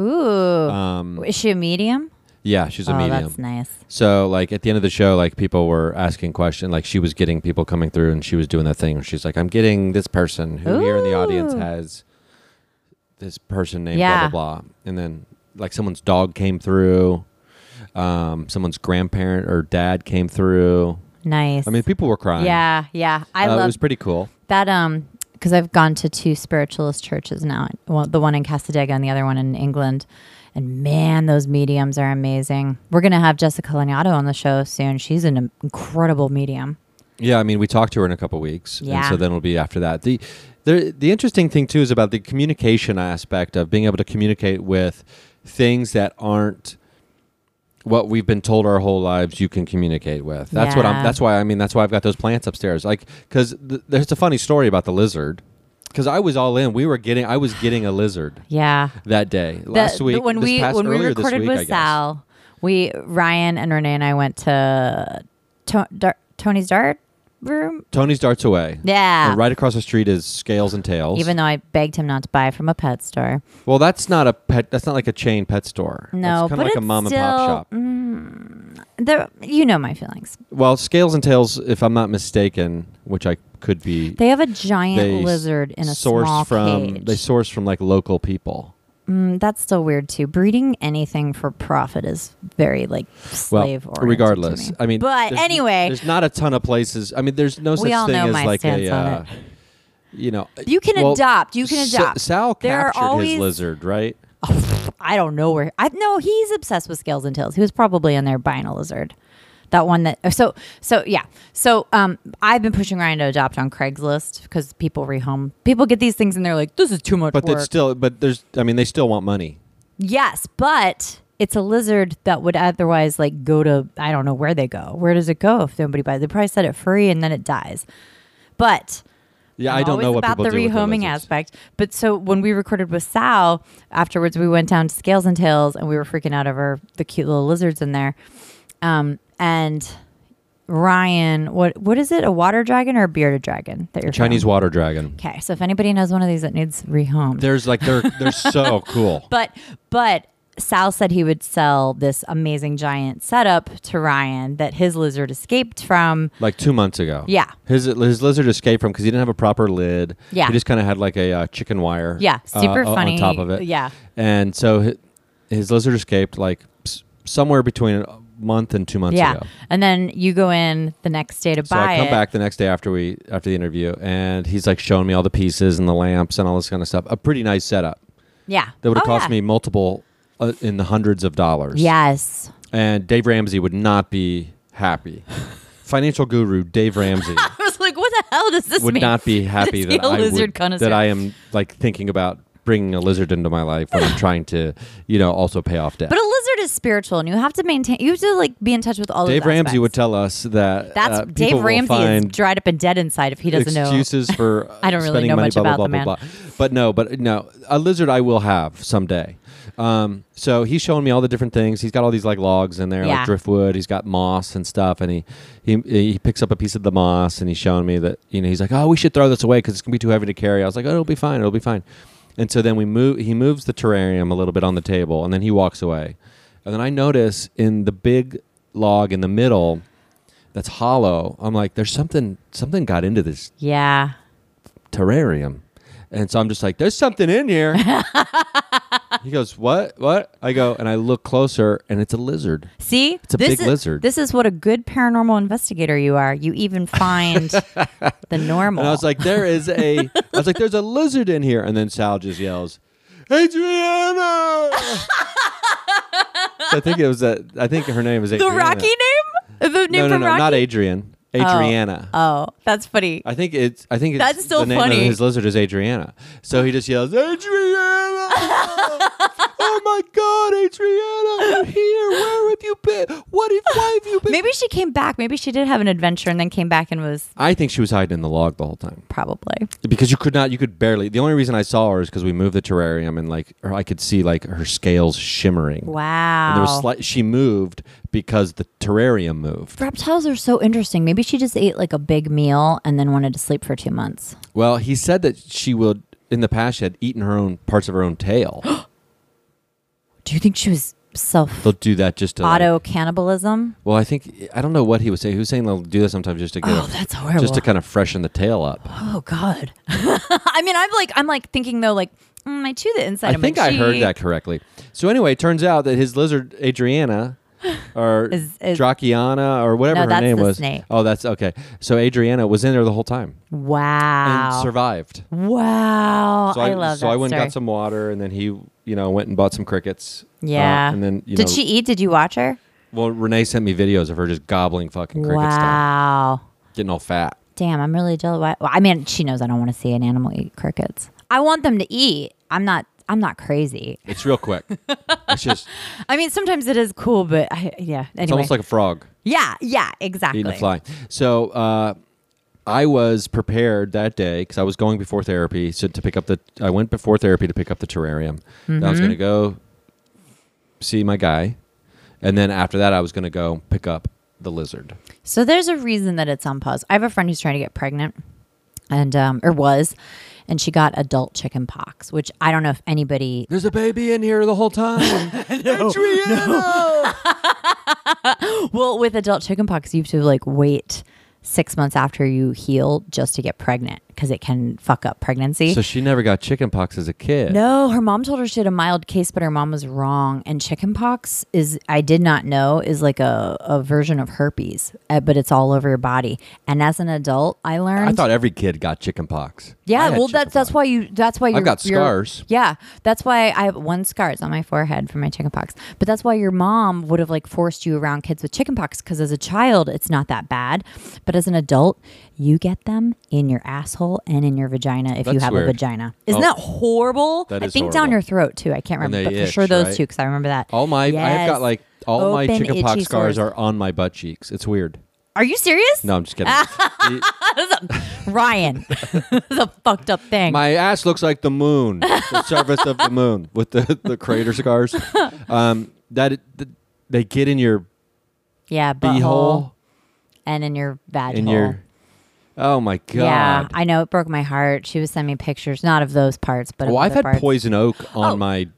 [SPEAKER 1] Ooh.
[SPEAKER 2] Um,
[SPEAKER 1] Is she a medium?
[SPEAKER 2] Yeah, she's a
[SPEAKER 1] oh,
[SPEAKER 2] medium.
[SPEAKER 1] that's nice.
[SPEAKER 2] So like at the end of the show, like people were asking questions. Like she was getting people coming through, and she was doing that thing. Where she's like, "I'm getting this person who here in the audience
[SPEAKER 1] Ooh.
[SPEAKER 2] has this person named
[SPEAKER 1] Yeah.
[SPEAKER 2] blah blah blah," and then like someone's dog came through, um, someone's grandparent or dad came through.
[SPEAKER 1] Nice.
[SPEAKER 2] I mean, people were crying.
[SPEAKER 1] yeah, yeah. I
[SPEAKER 2] Uh,
[SPEAKER 1] love
[SPEAKER 2] it was pretty cool.
[SPEAKER 1] that. Um, because I've gone to two spiritualist churches now. Well, the one in Cassadaga and the other one in England. And man, those mediums are amazing. We're gonna have Jessica Laniato on the show soon. She's an incredible medium.
[SPEAKER 2] Yeah, I mean, we talked to her in a couple weeks, and so then it'll be after that. the the The interesting thing too is about the communication aspect of being able to communicate with things that aren't what we've been told our whole lives you can communicate with. That's what I'm. That's why I mean. That's why I've got those plants upstairs. Like, because th- there's a funny story about the lizard. Because I was all in. We were getting. I was getting a lizard
[SPEAKER 1] Yeah.
[SPEAKER 2] that day last
[SPEAKER 1] the-
[SPEAKER 2] week.
[SPEAKER 1] when
[SPEAKER 2] this
[SPEAKER 1] we
[SPEAKER 2] past,
[SPEAKER 1] when we recorded
[SPEAKER 2] week,
[SPEAKER 1] with. Sal, we Ryan and Renee and I went to, to Dar- Tony's Dart room.
[SPEAKER 2] Tony's darts away.
[SPEAKER 1] Yeah.
[SPEAKER 2] And right across the street is Scales and Tails.
[SPEAKER 1] Even though I begged him not to buy from a pet store.
[SPEAKER 2] Well, that's not a pet. That's not like a chain pet store.
[SPEAKER 1] No,
[SPEAKER 2] it's kind of like a mom
[SPEAKER 1] still,
[SPEAKER 2] and pop shop.
[SPEAKER 1] Mm, there, you know my feelings.
[SPEAKER 2] Well, Scales and Tails, if I'm not mistaken, which I could be,
[SPEAKER 1] They have a giant lizard in a
[SPEAKER 2] sourced
[SPEAKER 1] small
[SPEAKER 2] from
[SPEAKER 1] cage.
[SPEAKER 2] they source from like local people.
[SPEAKER 1] Mm, that's still weird too. Breeding anything for profit is very like slave
[SPEAKER 2] well,
[SPEAKER 1] oriented.
[SPEAKER 2] regardless,
[SPEAKER 1] me.
[SPEAKER 2] I mean,
[SPEAKER 1] but
[SPEAKER 2] there's-
[SPEAKER 1] anyway,
[SPEAKER 2] there's not a ton of places. I mean, there's no such thing as like a, uh, you know,
[SPEAKER 1] you can
[SPEAKER 2] well,
[SPEAKER 1] adopt. You can adopt.
[SPEAKER 2] Sal
[SPEAKER 1] There
[SPEAKER 2] captured
[SPEAKER 1] always-
[SPEAKER 2] his lizard, right? *laughs*
[SPEAKER 1] I don't know where. I no, he's obsessed with scales and tails. He was probably in there buying a lizard. That one that so so yeah. So um I've been pushing Ryan to adopt on Craigslist because people rehome. People get these things and they're like, this is too much
[SPEAKER 2] But
[SPEAKER 1] work.
[SPEAKER 2] it's still, but there's, I mean, they still want money.
[SPEAKER 1] yes, but it's a lizard that would otherwise like go to I don't know where they go. Where does it go if nobody buys? They probably set it free and then it dies. But
[SPEAKER 2] Yeah,
[SPEAKER 1] I'm
[SPEAKER 2] I don't know what
[SPEAKER 1] about
[SPEAKER 2] people
[SPEAKER 1] the
[SPEAKER 2] do
[SPEAKER 1] rehoming aspect. But so when we recorded with Sal, afterwards we went down to Scales and Tails and we were freaking out over the cute little lizards in there. Um, and Ryan, what what is it? A water dragon or a bearded dragon that you're
[SPEAKER 2] Chinese
[SPEAKER 1] from?
[SPEAKER 2] water dragon.
[SPEAKER 1] Okay, so if anybody knows one of these that needs rehomed,
[SPEAKER 2] There's like they're they're *laughs* so cool.
[SPEAKER 1] but but Sal said he would sell this amazing giant setup to Ryan that his lizard escaped from.
[SPEAKER 2] Like two months ago.
[SPEAKER 1] Yeah.
[SPEAKER 2] His his lizard escaped from because he didn't have a proper lid.
[SPEAKER 1] Yeah.
[SPEAKER 2] He just kind of had like a uh, chicken wire.
[SPEAKER 1] Yeah, super
[SPEAKER 2] uh,
[SPEAKER 1] funny.
[SPEAKER 2] on top of it.
[SPEAKER 1] Yeah.
[SPEAKER 2] And so his, his lizard escaped like somewhere between month and two months
[SPEAKER 1] yeah,
[SPEAKER 2] ago.
[SPEAKER 1] and then you go in the next day to
[SPEAKER 2] So
[SPEAKER 1] buy So
[SPEAKER 2] I come
[SPEAKER 1] it.
[SPEAKER 2] back the next day after we after the interview, and he's like showing me all the pieces and the lamps and all this kind of stuff. A pretty nice setup
[SPEAKER 1] Yeah,
[SPEAKER 2] that would have
[SPEAKER 1] Oh,
[SPEAKER 2] cost
[SPEAKER 1] yeah.
[SPEAKER 2] me multiple uh, in the hundreds of dollars.
[SPEAKER 1] Yes.
[SPEAKER 2] And Dave Ramsey would not be happy. Financial guru Dave Ramsey *laughs*
[SPEAKER 1] I was like, what the hell does this
[SPEAKER 2] would
[SPEAKER 1] mean?
[SPEAKER 2] not be *laughs* happy that I would, that I am like thinking about bringing a lizard into my life when I'm *laughs* trying to, you know, also pay off debt.
[SPEAKER 1] But a is spiritual, and you have to maintain. You have to like be in touch with all.
[SPEAKER 2] Dave Ramsey would tell us that
[SPEAKER 1] That's
[SPEAKER 2] uh,
[SPEAKER 1] Dave Ramsey is dried up and dead inside if he doesn't know.
[SPEAKER 2] excuses for *laughs*
[SPEAKER 1] I don't really
[SPEAKER 2] spending
[SPEAKER 1] know
[SPEAKER 2] money,
[SPEAKER 1] much
[SPEAKER 2] blah,
[SPEAKER 1] about
[SPEAKER 2] blah,
[SPEAKER 1] the
[SPEAKER 2] blah, blah. But no, but no, a lizard I will have someday. Um, so he's showing me all the different things. He's got all these like logs in there,
[SPEAKER 1] Yeah.
[SPEAKER 2] like driftwood. He's got moss and stuff, and he, he he picks up a piece of the moss and he's showing me that you know he's like, oh, we should throw this away because it's gonna be too heavy to carry. I was like, oh, it'll be fine, it'll be fine. And so then we move. He moves the terrarium a little bit on the table, and then he walks away. And then I notice in the big log in the middle that's hollow. I'm like, there's something something got into this
[SPEAKER 1] Yeah.
[SPEAKER 2] terrarium. And so I'm just like, there's something in here. *laughs* he goes, what? What? I go, and I look closer, and it's a lizard.
[SPEAKER 1] See,
[SPEAKER 2] It's a
[SPEAKER 1] this
[SPEAKER 2] big
[SPEAKER 1] is,
[SPEAKER 2] lizard.
[SPEAKER 1] This is what a good paranormal investigator you are. You even find *laughs* the normal.
[SPEAKER 2] And I was like, there is a, I was like, there's a lizard in here. And then Sal just yells, Adriana. *laughs* I think it was a, I think her name was
[SPEAKER 1] the Rocky name, the name
[SPEAKER 2] No, no, no,
[SPEAKER 1] Rocky.
[SPEAKER 2] not Adrian. Oh. Adriana.
[SPEAKER 1] Oh, that's funny.
[SPEAKER 2] I think it's. I think it's
[SPEAKER 1] That's still
[SPEAKER 2] the name
[SPEAKER 1] funny.
[SPEAKER 2] of his lizard is Adriana. So he just yells, Adriana! *laughs* oh my God, Adriana, you're here. Where have you been? What have? Why have you been?
[SPEAKER 1] Maybe she came back. Maybe she did have an adventure and then came back and was
[SPEAKER 2] I think she was hiding in the log the whole time
[SPEAKER 1] probably.
[SPEAKER 2] because you could not. You could barely. The only reason I saw her is because we moved the terrarium and like, or I could see like her scales shimmering.
[SPEAKER 1] Wow.
[SPEAKER 2] And there was slight. She moved because the terrarium moved.
[SPEAKER 1] Reptiles are so interesting. Maybe she just ate like a big meal and then wanted to sleep for two months.
[SPEAKER 2] Well, he said that she would in the past she had eaten her own parts of her own tail. *gasps*
[SPEAKER 1] Do you think she was self
[SPEAKER 2] They'll do that just to like-
[SPEAKER 1] auto cannibalism?
[SPEAKER 2] well, I think I don't know what he was saying. He was saying they'll do that sometimes just to get
[SPEAKER 1] Oh,
[SPEAKER 2] a-
[SPEAKER 1] that's horrible.
[SPEAKER 2] just to kind of freshen the tail up.
[SPEAKER 1] Oh God. *laughs* I mean, I'm like, I'm like thinking though, like, mm, I chew the inside
[SPEAKER 2] I
[SPEAKER 1] of my
[SPEAKER 2] think I heard that correctly. So anyway, it turns out that his lizard Adriana *sighs* or
[SPEAKER 1] Is- is-
[SPEAKER 2] Draciana or whatever
[SPEAKER 1] No,
[SPEAKER 2] her name was.
[SPEAKER 1] snake.
[SPEAKER 2] Oh, that's okay. So Adriana was in there the whole time
[SPEAKER 1] Wow.
[SPEAKER 2] and survived.
[SPEAKER 1] wow.
[SPEAKER 2] So
[SPEAKER 1] I,
[SPEAKER 2] I,
[SPEAKER 1] love
[SPEAKER 2] so
[SPEAKER 1] that So
[SPEAKER 2] I went and got some water, and then he, you know, went and bought some crickets. Uh,
[SPEAKER 1] Yeah.
[SPEAKER 2] and then you
[SPEAKER 1] Did
[SPEAKER 2] know,
[SPEAKER 1] she eat? Did you watch her?
[SPEAKER 2] Well, Renee sent me videos of her just gobbling fucking crickets down,
[SPEAKER 1] wow.
[SPEAKER 2] getting all fat.
[SPEAKER 1] Damn, I'm really jealous. Well, I mean, she knows I don't want to see an animal eat crickets. I want them to eat. I'm not. I'm not crazy.
[SPEAKER 2] It's real quick. *laughs* it's just
[SPEAKER 1] I mean, sometimes it is cool, but I, yeah. Anyway.
[SPEAKER 2] it's almost like a frog
[SPEAKER 1] yeah, yeah, exactly.
[SPEAKER 2] eating a fly. So uh, I was prepared that day because I was going before therapy so to pick up the. I went before therapy to pick up the terrarium. Then I was
[SPEAKER 1] Mm-hmm.
[SPEAKER 2] going to go see my guy, and then after that I was going to go pick up the lizard.
[SPEAKER 1] So there's a reason that it's on pause. I have a friend who's trying to get pregnant, and um, or was, and she got adult chicken pox, which I don't know if anybody.
[SPEAKER 2] There's a baby in here the whole time. *laughs* Adriana! *laughs*
[SPEAKER 1] Well, with adult chicken pox, you have to like wait six months after you heal just to get pregnant because it can fuck up pregnancy.
[SPEAKER 2] So she never got chickenpox as a kid.
[SPEAKER 1] No, her mom told her she had a mild case, but her mom was wrong. And chickenpox is, I did not know, is like a, a version of herpes, uh, but it's all over your body. And as an adult, I learned.
[SPEAKER 2] I thought every kid got chickenpox.
[SPEAKER 1] Yeah, well, that's that's why you. That's why you're.
[SPEAKER 2] got scars.
[SPEAKER 1] Yeah, that's why I have one scar. It's on my forehead from my chickenpox. But that's why your mom would have like forced you around kids with chickenpox because as a child it's not that bad, but as an adult you get them in your asshole and in your vagina if you have
[SPEAKER 2] weird.
[SPEAKER 1] a vagina. Isn't
[SPEAKER 2] Oh.
[SPEAKER 1] that horrible?
[SPEAKER 2] That
[SPEAKER 1] I
[SPEAKER 2] is
[SPEAKER 1] think down your throat too. I can't remember, but for sure those
[SPEAKER 2] right?
[SPEAKER 1] two because I remember that.
[SPEAKER 2] All my I have got like all my
[SPEAKER 1] Open,
[SPEAKER 2] chicken pox scars
[SPEAKER 1] sores.
[SPEAKER 2] are on my butt cheeks. It's weird.
[SPEAKER 1] Are you serious?
[SPEAKER 2] No, I'm just kidding. *laughs*
[SPEAKER 1] Ryan, *laughs* that's a fucked up thing.
[SPEAKER 2] my ass looks like the moon, the surface of the moon with the, the crater scars. Um, that it, th- they get in your
[SPEAKER 1] yeah, butthole and in your vag
[SPEAKER 2] in
[SPEAKER 1] hole.
[SPEAKER 2] your. Oh my god!
[SPEAKER 1] Yeah, I know it broke my heart. She was sending me pictures, not of those parts, but
[SPEAKER 2] well,
[SPEAKER 1] of
[SPEAKER 2] I've had
[SPEAKER 1] parts.
[SPEAKER 2] poison oak on
[SPEAKER 1] Oh.
[SPEAKER 2] my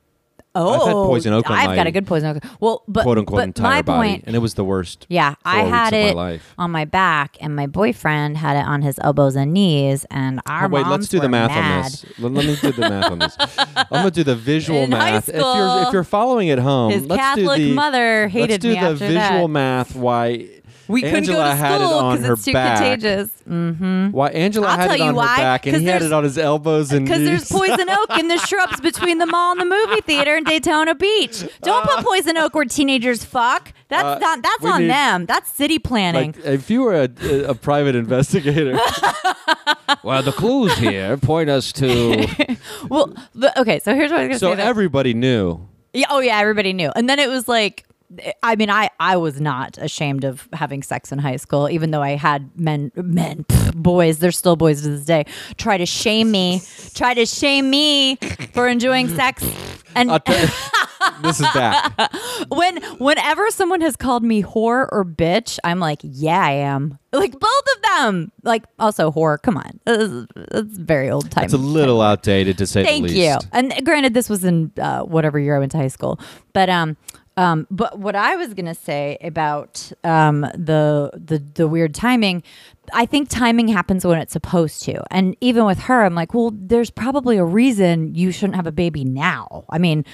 [SPEAKER 1] Oh,
[SPEAKER 2] I've had oh, poison oak on
[SPEAKER 1] I've
[SPEAKER 2] my
[SPEAKER 1] got a good poison oak. Well, but
[SPEAKER 2] quote unquote
[SPEAKER 1] but
[SPEAKER 2] entire
[SPEAKER 1] my
[SPEAKER 2] body,
[SPEAKER 1] point,
[SPEAKER 2] and it was the worst.
[SPEAKER 1] yeah, I had it
[SPEAKER 2] my life.
[SPEAKER 1] on my back, and my boyfriend had it on his elbows and knees, and our
[SPEAKER 2] Oh, wait, let's do the math
[SPEAKER 1] mad.
[SPEAKER 2] on this. Let, let me do the math on this. *laughs* I'm gonna do the visual
[SPEAKER 1] In
[SPEAKER 2] math. If you're if you're following at home,
[SPEAKER 1] His
[SPEAKER 2] let's
[SPEAKER 1] Catholic
[SPEAKER 2] do the,
[SPEAKER 1] mother hated
[SPEAKER 2] let's do the visual
[SPEAKER 1] that.
[SPEAKER 2] math. Why
[SPEAKER 1] We couldn't go to school
[SPEAKER 2] because her
[SPEAKER 1] it's too
[SPEAKER 2] back.
[SPEAKER 1] contagious. Mm-hmm.
[SPEAKER 2] Why Angela
[SPEAKER 1] I'll
[SPEAKER 2] had
[SPEAKER 1] tell
[SPEAKER 2] it
[SPEAKER 1] you
[SPEAKER 2] on her
[SPEAKER 1] why,
[SPEAKER 2] back and he had it on his elbows and
[SPEAKER 1] Because there's poison oak in the *laughs* shrubs between the mall and the movie theater in Daytona Beach. Don't put poison oak where teenagers fuck. That's
[SPEAKER 2] Uh,
[SPEAKER 1] not. That's on
[SPEAKER 2] need-
[SPEAKER 1] them. That's city planning.
[SPEAKER 2] Like, if you were a, a private investigator, *laughs* well, the clues here point us to. *laughs*
[SPEAKER 1] well, the, okay. So here's what I was
[SPEAKER 2] so
[SPEAKER 1] gonna say. that-
[SPEAKER 2] everybody knew.
[SPEAKER 1] Yeah, oh yeah, everybody knew. And then it was like I mean, I I was not ashamed of having sex in high school, even though I had men men pff, boys, they're still boys to this day, try to shame me, try to shame me for enjoying sex. And
[SPEAKER 2] this is back. *laughs*
[SPEAKER 1] when whenever someone has called me whore or bitch, I'm like, yeah, I am. Like both of them. Like also whore. Come on, it's, it's very old time.
[SPEAKER 2] It's a little outdated to say
[SPEAKER 1] Thank
[SPEAKER 2] the
[SPEAKER 1] you. And granted, this was in uh, whatever year I went to high school, but um, um, but what I was gonna say about um the the the weird timing, I think timing happens when it's supposed to. And even with her, I'm like, well, there's probably a reason you shouldn't have a baby now. I mean,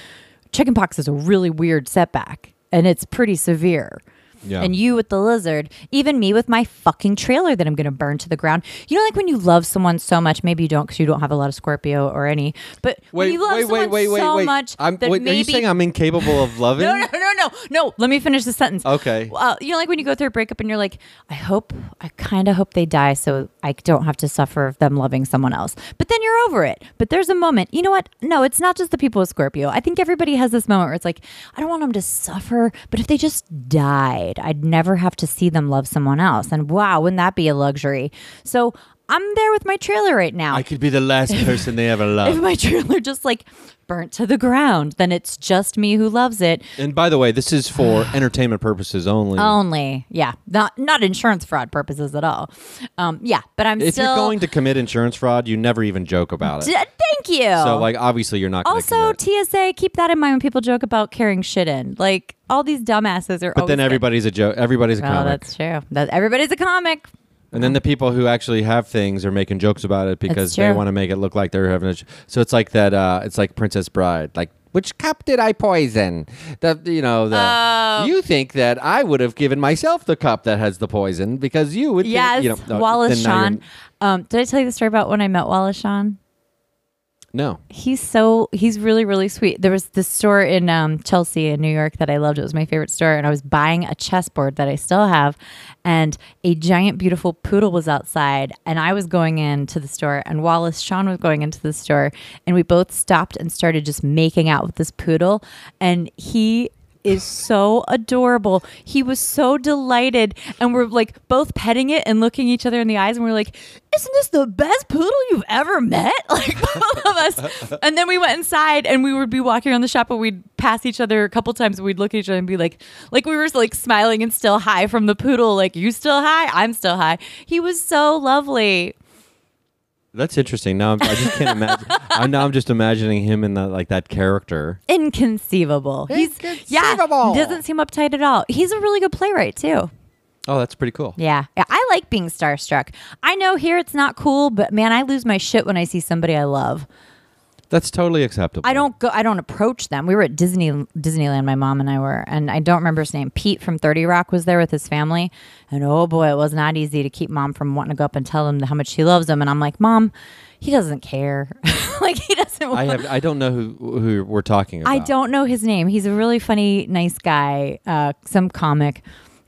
[SPEAKER 1] chickenpox is a really weird setback, and it's pretty severe.
[SPEAKER 2] Yeah.
[SPEAKER 1] And you with the lizard, even me with my fucking trailer that I'm going to burn to the ground. You know, like when you love someone so much, maybe you don't because you don't have a lot of Scorpio or any, but when you love
[SPEAKER 2] wait,
[SPEAKER 1] someone
[SPEAKER 2] wait, wait, wait,
[SPEAKER 1] so
[SPEAKER 2] wait.
[SPEAKER 1] much
[SPEAKER 2] I'm,
[SPEAKER 1] that
[SPEAKER 2] wait,
[SPEAKER 1] maybe
[SPEAKER 2] Are you saying I'm incapable of *laughs* loving?
[SPEAKER 1] no, no, no, no, no. Let me finish the sentence.
[SPEAKER 2] Okay.
[SPEAKER 1] Uh, you know, like when you go through a breakup and you're like, I hope, I kind of hope they die so I don't have to suffer of them loving someone else. But then you're over it. But there's a moment, you know what? No, it's not just the people with Scorpio. I think everybody has this moment where it's like, I don't want them to suffer, but if they just died, I'd never have to see them love someone else. And wow, wouldn't that be a luxury? So I'm there with my trailer right now.
[SPEAKER 2] I could be the last person they ever
[SPEAKER 1] love.
[SPEAKER 2] if
[SPEAKER 1] my trailer just like burnt to the ground, then it's just me who loves it.
[SPEAKER 2] And by the way, this is for *sighs* entertainment purposes only.
[SPEAKER 1] Only, yeah, not not insurance fraud purposes at all. Um, yeah, but I'm
[SPEAKER 2] if
[SPEAKER 1] still.
[SPEAKER 2] you're going to commit insurance fraud, you never even joke about it.
[SPEAKER 1] D- thank you.
[SPEAKER 2] So, like, obviously, you're not. Gonna
[SPEAKER 1] also,
[SPEAKER 2] commit.
[SPEAKER 1] TSA, keep that in mind when people joke about carrying shit in. Like all these dumbasses are.
[SPEAKER 2] but then
[SPEAKER 1] always-
[SPEAKER 2] everybody's a joke. Everybody's a comic.
[SPEAKER 1] Oh,
[SPEAKER 2] comic.
[SPEAKER 1] that's true. That everybody's a comic.
[SPEAKER 2] And then the people who actually have things are making jokes about it because they
[SPEAKER 1] true.
[SPEAKER 2] want to make it look like they're having a. Sh- so it's like that. Uh, it's like Princess Bride. Like, which cup did I poison? The you know the.
[SPEAKER 1] Oh.
[SPEAKER 2] You think that I would have given myself the cup that has the poison because you would. think-
[SPEAKER 1] Yes,
[SPEAKER 2] you know, no,
[SPEAKER 1] Wallace
[SPEAKER 2] then now you're-
[SPEAKER 1] Shawn. Um, did I tell you the story about when I met Wallace Shawn?
[SPEAKER 2] No.
[SPEAKER 1] He's so he's really really sweet. There was this store in um, Chelsea in New York that I loved. It was my favorite store, and I was buying a chessboard that I still have, and a giant beautiful poodle was outside, and I was going into the store, and Wallace Shawn was going into the store, and we both stopped and started just making out with this poodle, and he is so adorable. He was so delighted. And we're like both petting it and looking each other in the eyes. And we're like, Isn't this the best poodle you've ever met? *laughs* Like both of us. And then we went inside and we would be walking around the shop and we'd pass each other a couple times. And we'd look at each other and be like, like we were like smiling and still high from the poodle. Like, you still high? I'm still high. He was so lovely.
[SPEAKER 2] That's interesting. Now I'm, I just can't imagine. *laughs* I now I'm just imagining him in that like that character.
[SPEAKER 1] Inconceivable. He's yeah,
[SPEAKER 2] Inconceivable.
[SPEAKER 1] doesn't seem uptight at all. He's a really good playwright too.
[SPEAKER 2] Oh, that's pretty cool.
[SPEAKER 1] Yeah. Yeah, I like being starstruck. I know here it's not cool, but man, I lose my shit when I see somebody I love.
[SPEAKER 2] That's totally acceptable.
[SPEAKER 1] I don't go. I don't approach them. We were at Disney Disneyland. My mom and I were, and I don't remember his name. Pete from Thirty Rock was there with his family, and oh boy, it was not easy to keep mom from wanting to go up and tell him how much she loves him. And I'm like, mom, he doesn't care. *laughs* like he doesn't.
[SPEAKER 2] I have. I don't know who who we're talking about.
[SPEAKER 1] I don't know his name. He's a really funny, nice guy. Uh, some comic,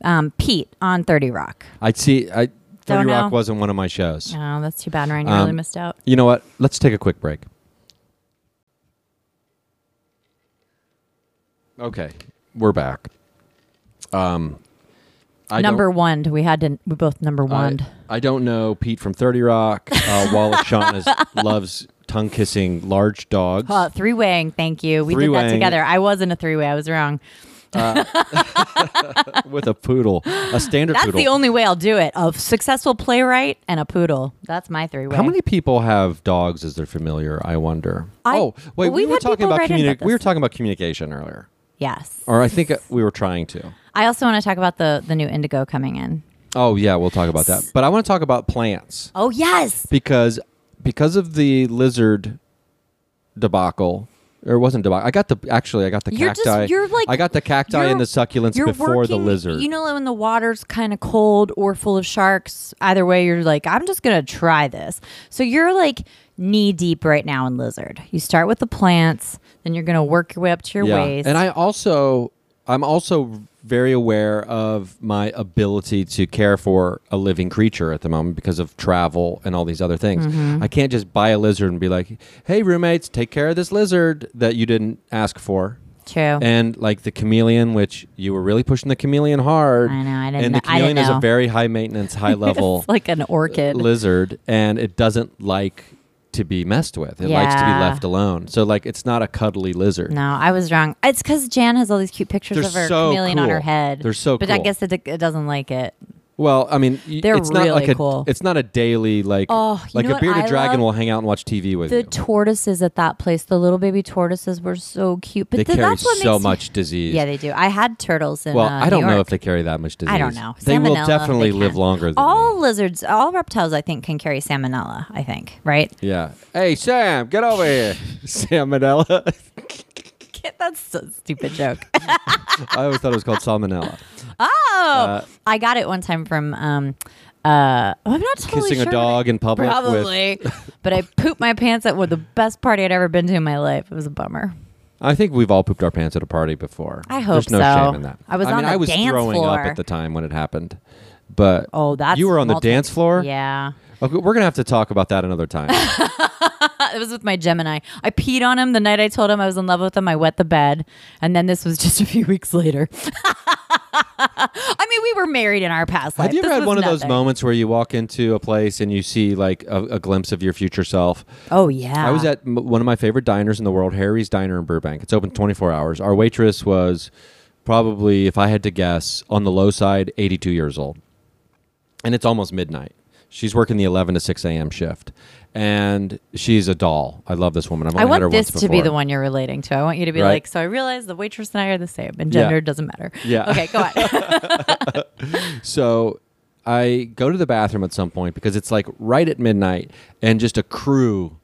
[SPEAKER 1] um, Pete on Thirty Rock.
[SPEAKER 2] I'd see. I Thirty
[SPEAKER 1] Don't
[SPEAKER 2] Rock
[SPEAKER 1] know.
[SPEAKER 2] wasn't one of my shows.
[SPEAKER 1] Oh, that's too bad, Ryan. You
[SPEAKER 2] Um,
[SPEAKER 1] really missed out.
[SPEAKER 2] You know what? Let's take a quick break. Okay, we're back. Um, I
[SPEAKER 1] number
[SPEAKER 2] don't,
[SPEAKER 1] one. We had to. We both number one.
[SPEAKER 2] I, I don't know Pete from Thirty Rock. Uh, *laughs* Wallace Shawn is, loves tongue kissing large dogs.
[SPEAKER 1] Uh, three weighing. Thank you. We did that together. I wasn't a three way. I was wrong. *laughs*
[SPEAKER 2] with a poodle, a standard
[SPEAKER 1] That's
[SPEAKER 2] poodle.
[SPEAKER 1] the only way I'll do it. A successful playwright and a poodle. That's my three way.
[SPEAKER 2] How many people have dogs as their familiar? I wonder.
[SPEAKER 1] I-
[SPEAKER 2] oh, wait, we
[SPEAKER 1] we've
[SPEAKER 2] were
[SPEAKER 1] had
[SPEAKER 2] talking
[SPEAKER 1] people
[SPEAKER 2] about
[SPEAKER 1] write in about
[SPEAKER 2] We were talking about communication earlier,
[SPEAKER 1] Yes.
[SPEAKER 2] or I think uh, we were trying to.
[SPEAKER 1] I also want to talk about the the new Indigo coming in.
[SPEAKER 2] Oh yeah, we'll talk about that. But I want to talk about plants
[SPEAKER 1] Oh yes.
[SPEAKER 2] because because of the lizard debacle. Or it wasn't debacle. I got the actually. I got the
[SPEAKER 1] You're just-
[SPEAKER 2] cacti.
[SPEAKER 1] you're like-
[SPEAKER 2] I got the cacti and the succulents before the lizard.
[SPEAKER 1] You know when the water's kind of cold or full of sharks. Either way, you're like, I'm just gonna try this. So you're like knee deep right now in lizard. You start with the plants, then you're gonna work your way up to your
[SPEAKER 2] yeah.
[SPEAKER 1] waist.
[SPEAKER 2] And I also, I'm also very aware of my ability to care for a living creature at the moment because of travel and all these other things.
[SPEAKER 1] Mm-hmm.
[SPEAKER 2] I can't just buy a lizard and be like, "Hey, roommates, take care of this lizard that you didn't ask for."
[SPEAKER 1] True.
[SPEAKER 2] And like the chameleon, which you were really pushing the chameleon hard.
[SPEAKER 1] I know, I didn't
[SPEAKER 2] And the chameleon is a very high maintenance, high *laughs* level
[SPEAKER 1] It's like an orchid.
[SPEAKER 2] lizard, and it doesn't like to be messed with. It likes to be
[SPEAKER 1] Yeah.
[SPEAKER 2] left alone. So like, it's not a cuddly lizard.
[SPEAKER 1] No, I was wrong. It's because Jan has all these cute pictures
[SPEAKER 2] They're
[SPEAKER 1] of her
[SPEAKER 2] so
[SPEAKER 1] chameleon on her
[SPEAKER 2] cool.
[SPEAKER 1] head.
[SPEAKER 2] They're so
[SPEAKER 1] But I
[SPEAKER 2] cool.
[SPEAKER 1] guess it, it doesn't like it.
[SPEAKER 2] Well, I mean, y-
[SPEAKER 1] They're
[SPEAKER 2] it's not like a,
[SPEAKER 1] cool.
[SPEAKER 2] It's not a daily like
[SPEAKER 1] Oh, you
[SPEAKER 2] like
[SPEAKER 1] know
[SPEAKER 2] a
[SPEAKER 1] what
[SPEAKER 2] bearded
[SPEAKER 1] I
[SPEAKER 2] dragon
[SPEAKER 1] love?
[SPEAKER 2] will hang out and watch TV with
[SPEAKER 1] The
[SPEAKER 2] you.
[SPEAKER 1] tortoises at that place, the little baby tortoises, were so cute. But
[SPEAKER 2] they
[SPEAKER 1] th-
[SPEAKER 2] carry
[SPEAKER 1] that's what
[SPEAKER 2] so
[SPEAKER 1] makes
[SPEAKER 2] much disease.
[SPEAKER 1] Yeah, they do. I had turtles in.
[SPEAKER 2] well,
[SPEAKER 1] uh,
[SPEAKER 2] I don't
[SPEAKER 1] New
[SPEAKER 2] know
[SPEAKER 1] York.
[SPEAKER 2] if they carry that much disease.
[SPEAKER 1] I don't know.
[SPEAKER 2] They will
[SPEAKER 1] Salmonella,
[SPEAKER 2] definitely
[SPEAKER 1] they
[SPEAKER 2] live
[SPEAKER 1] can.
[SPEAKER 2] longer than
[SPEAKER 1] all
[SPEAKER 2] me.
[SPEAKER 1] lizards, all reptiles, I think, can carry salmonella. I think, right?
[SPEAKER 2] Yeah. Hey, Sam, get over here. *laughs* Salmonella. *laughs* *laughs*
[SPEAKER 1] That's a stupid joke. *laughs*
[SPEAKER 2] I always thought it was called salmonella.
[SPEAKER 1] oh,
[SPEAKER 2] Uh,
[SPEAKER 1] I got it one time from. Um, uh, I'm not totally
[SPEAKER 2] Kissing a
[SPEAKER 1] sure.
[SPEAKER 2] dog in public with
[SPEAKER 1] Probably, *laughs* but I pooped my pants at one of the best party I'd ever been to in my life. It was a bummer.
[SPEAKER 2] I think we've all pooped our pants at a party before.
[SPEAKER 1] I hope
[SPEAKER 2] There's no
[SPEAKER 1] so.
[SPEAKER 2] shame in that.
[SPEAKER 1] I was
[SPEAKER 2] I
[SPEAKER 1] on
[SPEAKER 2] mean,
[SPEAKER 1] the
[SPEAKER 2] I was
[SPEAKER 1] dance
[SPEAKER 2] throwing
[SPEAKER 1] floor.
[SPEAKER 2] up at the time when it happened. But
[SPEAKER 1] Oh, that's
[SPEAKER 2] you were on the dance floor.
[SPEAKER 1] Yeah,
[SPEAKER 2] Okay, we're gonna have to talk about that another time. *laughs*
[SPEAKER 1] it was with my Gemini. I peed on him the night I told him I was in love with him. I wet the bed, and then this was *laughs* just a few weeks later. *laughs* I mean, we were married in our past life.
[SPEAKER 2] Have you ever
[SPEAKER 1] This
[SPEAKER 2] had one of those moments where you walk into a place and you see like a, a glimpse of your future self?
[SPEAKER 1] Oh yeah.
[SPEAKER 2] I was at m- one of my favorite diners in the world, Harry's Diner in Burbank. It's open 24 hours. Our waitress was probably, if I had to guess, on the low side, 82 years old. And it's almost midnight. She's working the 11 to 6 a.m. shift. And she's a doll. I love this woman. I've
[SPEAKER 1] I want this
[SPEAKER 2] once
[SPEAKER 1] to be the one you're relating to. I want you to be
[SPEAKER 2] Right.
[SPEAKER 1] like, so I realize the waitress and I are the same, and
[SPEAKER 2] Yeah.
[SPEAKER 1] gender doesn't matter.
[SPEAKER 2] Yeah.
[SPEAKER 1] Okay, go on. *laughs* *laughs*
[SPEAKER 2] So I go to the bathroom at some point because it's like right at midnight and just a crew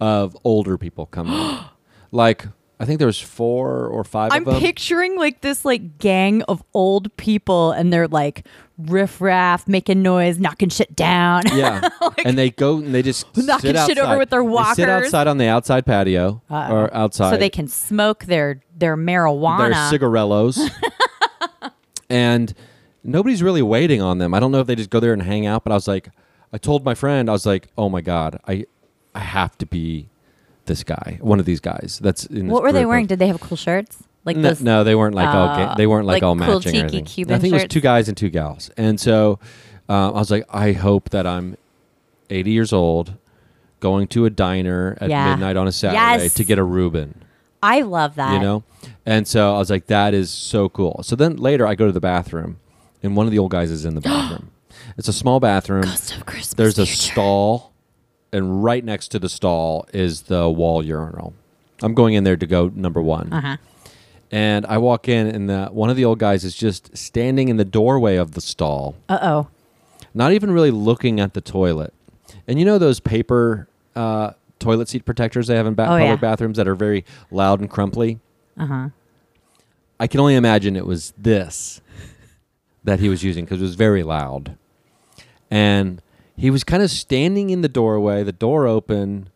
[SPEAKER 2] of older people come in. *gasps* like I think there was four or 5
[SPEAKER 1] I'm
[SPEAKER 2] of them.
[SPEAKER 1] picturing like this like gang of old people, and they're like riff raff, making noise, knocking shit down.
[SPEAKER 2] yeah, *laughs* and they go and they just *laughs*
[SPEAKER 1] Knocking
[SPEAKER 2] sit
[SPEAKER 1] shit over with their
[SPEAKER 2] They sit outside on the outside patio
[SPEAKER 1] Uh-oh.
[SPEAKER 2] or outside.
[SPEAKER 1] so they can smoke their their marijuana.
[SPEAKER 2] They're cigarellos, *laughs* and nobody's really waiting on them. I don't know if they just go there and hang out. But I was like, I told my friend, I was like, oh my god, I I have to be this guy, one of these guys. That's in
[SPEAKER 1] what were they wearing?
[SPEAKER 2] of-
[SPEAKER 1] Did they have cool shirts? Like
[SPEAKER 2] no,
[SPEAKER 1] those?
[SPEAKER 2] no, they weren't like all ga-
[SPEAKER 1] uh,
[SPEAKER 2] they weren't like,
[SPEAKER 1] like
[SPEAKER 2] all
[SPEAKER 1] cool
[SPEAKER 2] matching or anything.
[SPEAKER 1] Cuban
[SPEAKER 2] I think it was two guys and two gals, and so uh, I was like, I hope that I'm 80 years old, going to a diner at
[SPEAKER 1] Yeah.
[SPEAKER 2] midnight on a Saturday
[SPEAKER 1] Yes.
[SPEAKER 2] to get a Reuben,
[SPEAKER 1] I love that.
[SPEAKER 2] you know, and so I was like, that is so cool. So then later, I go to the bathroom, and one of the old guys is in the *gasps* bathroom. it's a small bathroom.
[SPEAKER 1] Ghost of Christmas.
[SPEAKER 2] There's a
[SPEAKER 1] future.
[SPEAKER 2] stall, and right next to the stall is the wall urinal. I'm going in there to go number one.
[SPEAKER 1] Uh-huh.
[SPEAKER 2] And I walk in, and the, one of the old guys is just standing in the doorway of the stall,
[SPEAKER 1] Uh oh.
[SPEAKER 2] not even really looking at the toilet. And you know those paper uh, toilet seat protectors they have in ba-
[SPEAKER 1] Oh,
[SPEAKER 2] public
[SPEAKER 1] yeah.
[SPEAKER 2] bathrooms that are very loud and crumply?
[SPEAKER 1] Uh huh.
[SPEAKER 2] I can only imagine it was this that he was using because it was very loud. And he was kind of standing in the doorway, the door open,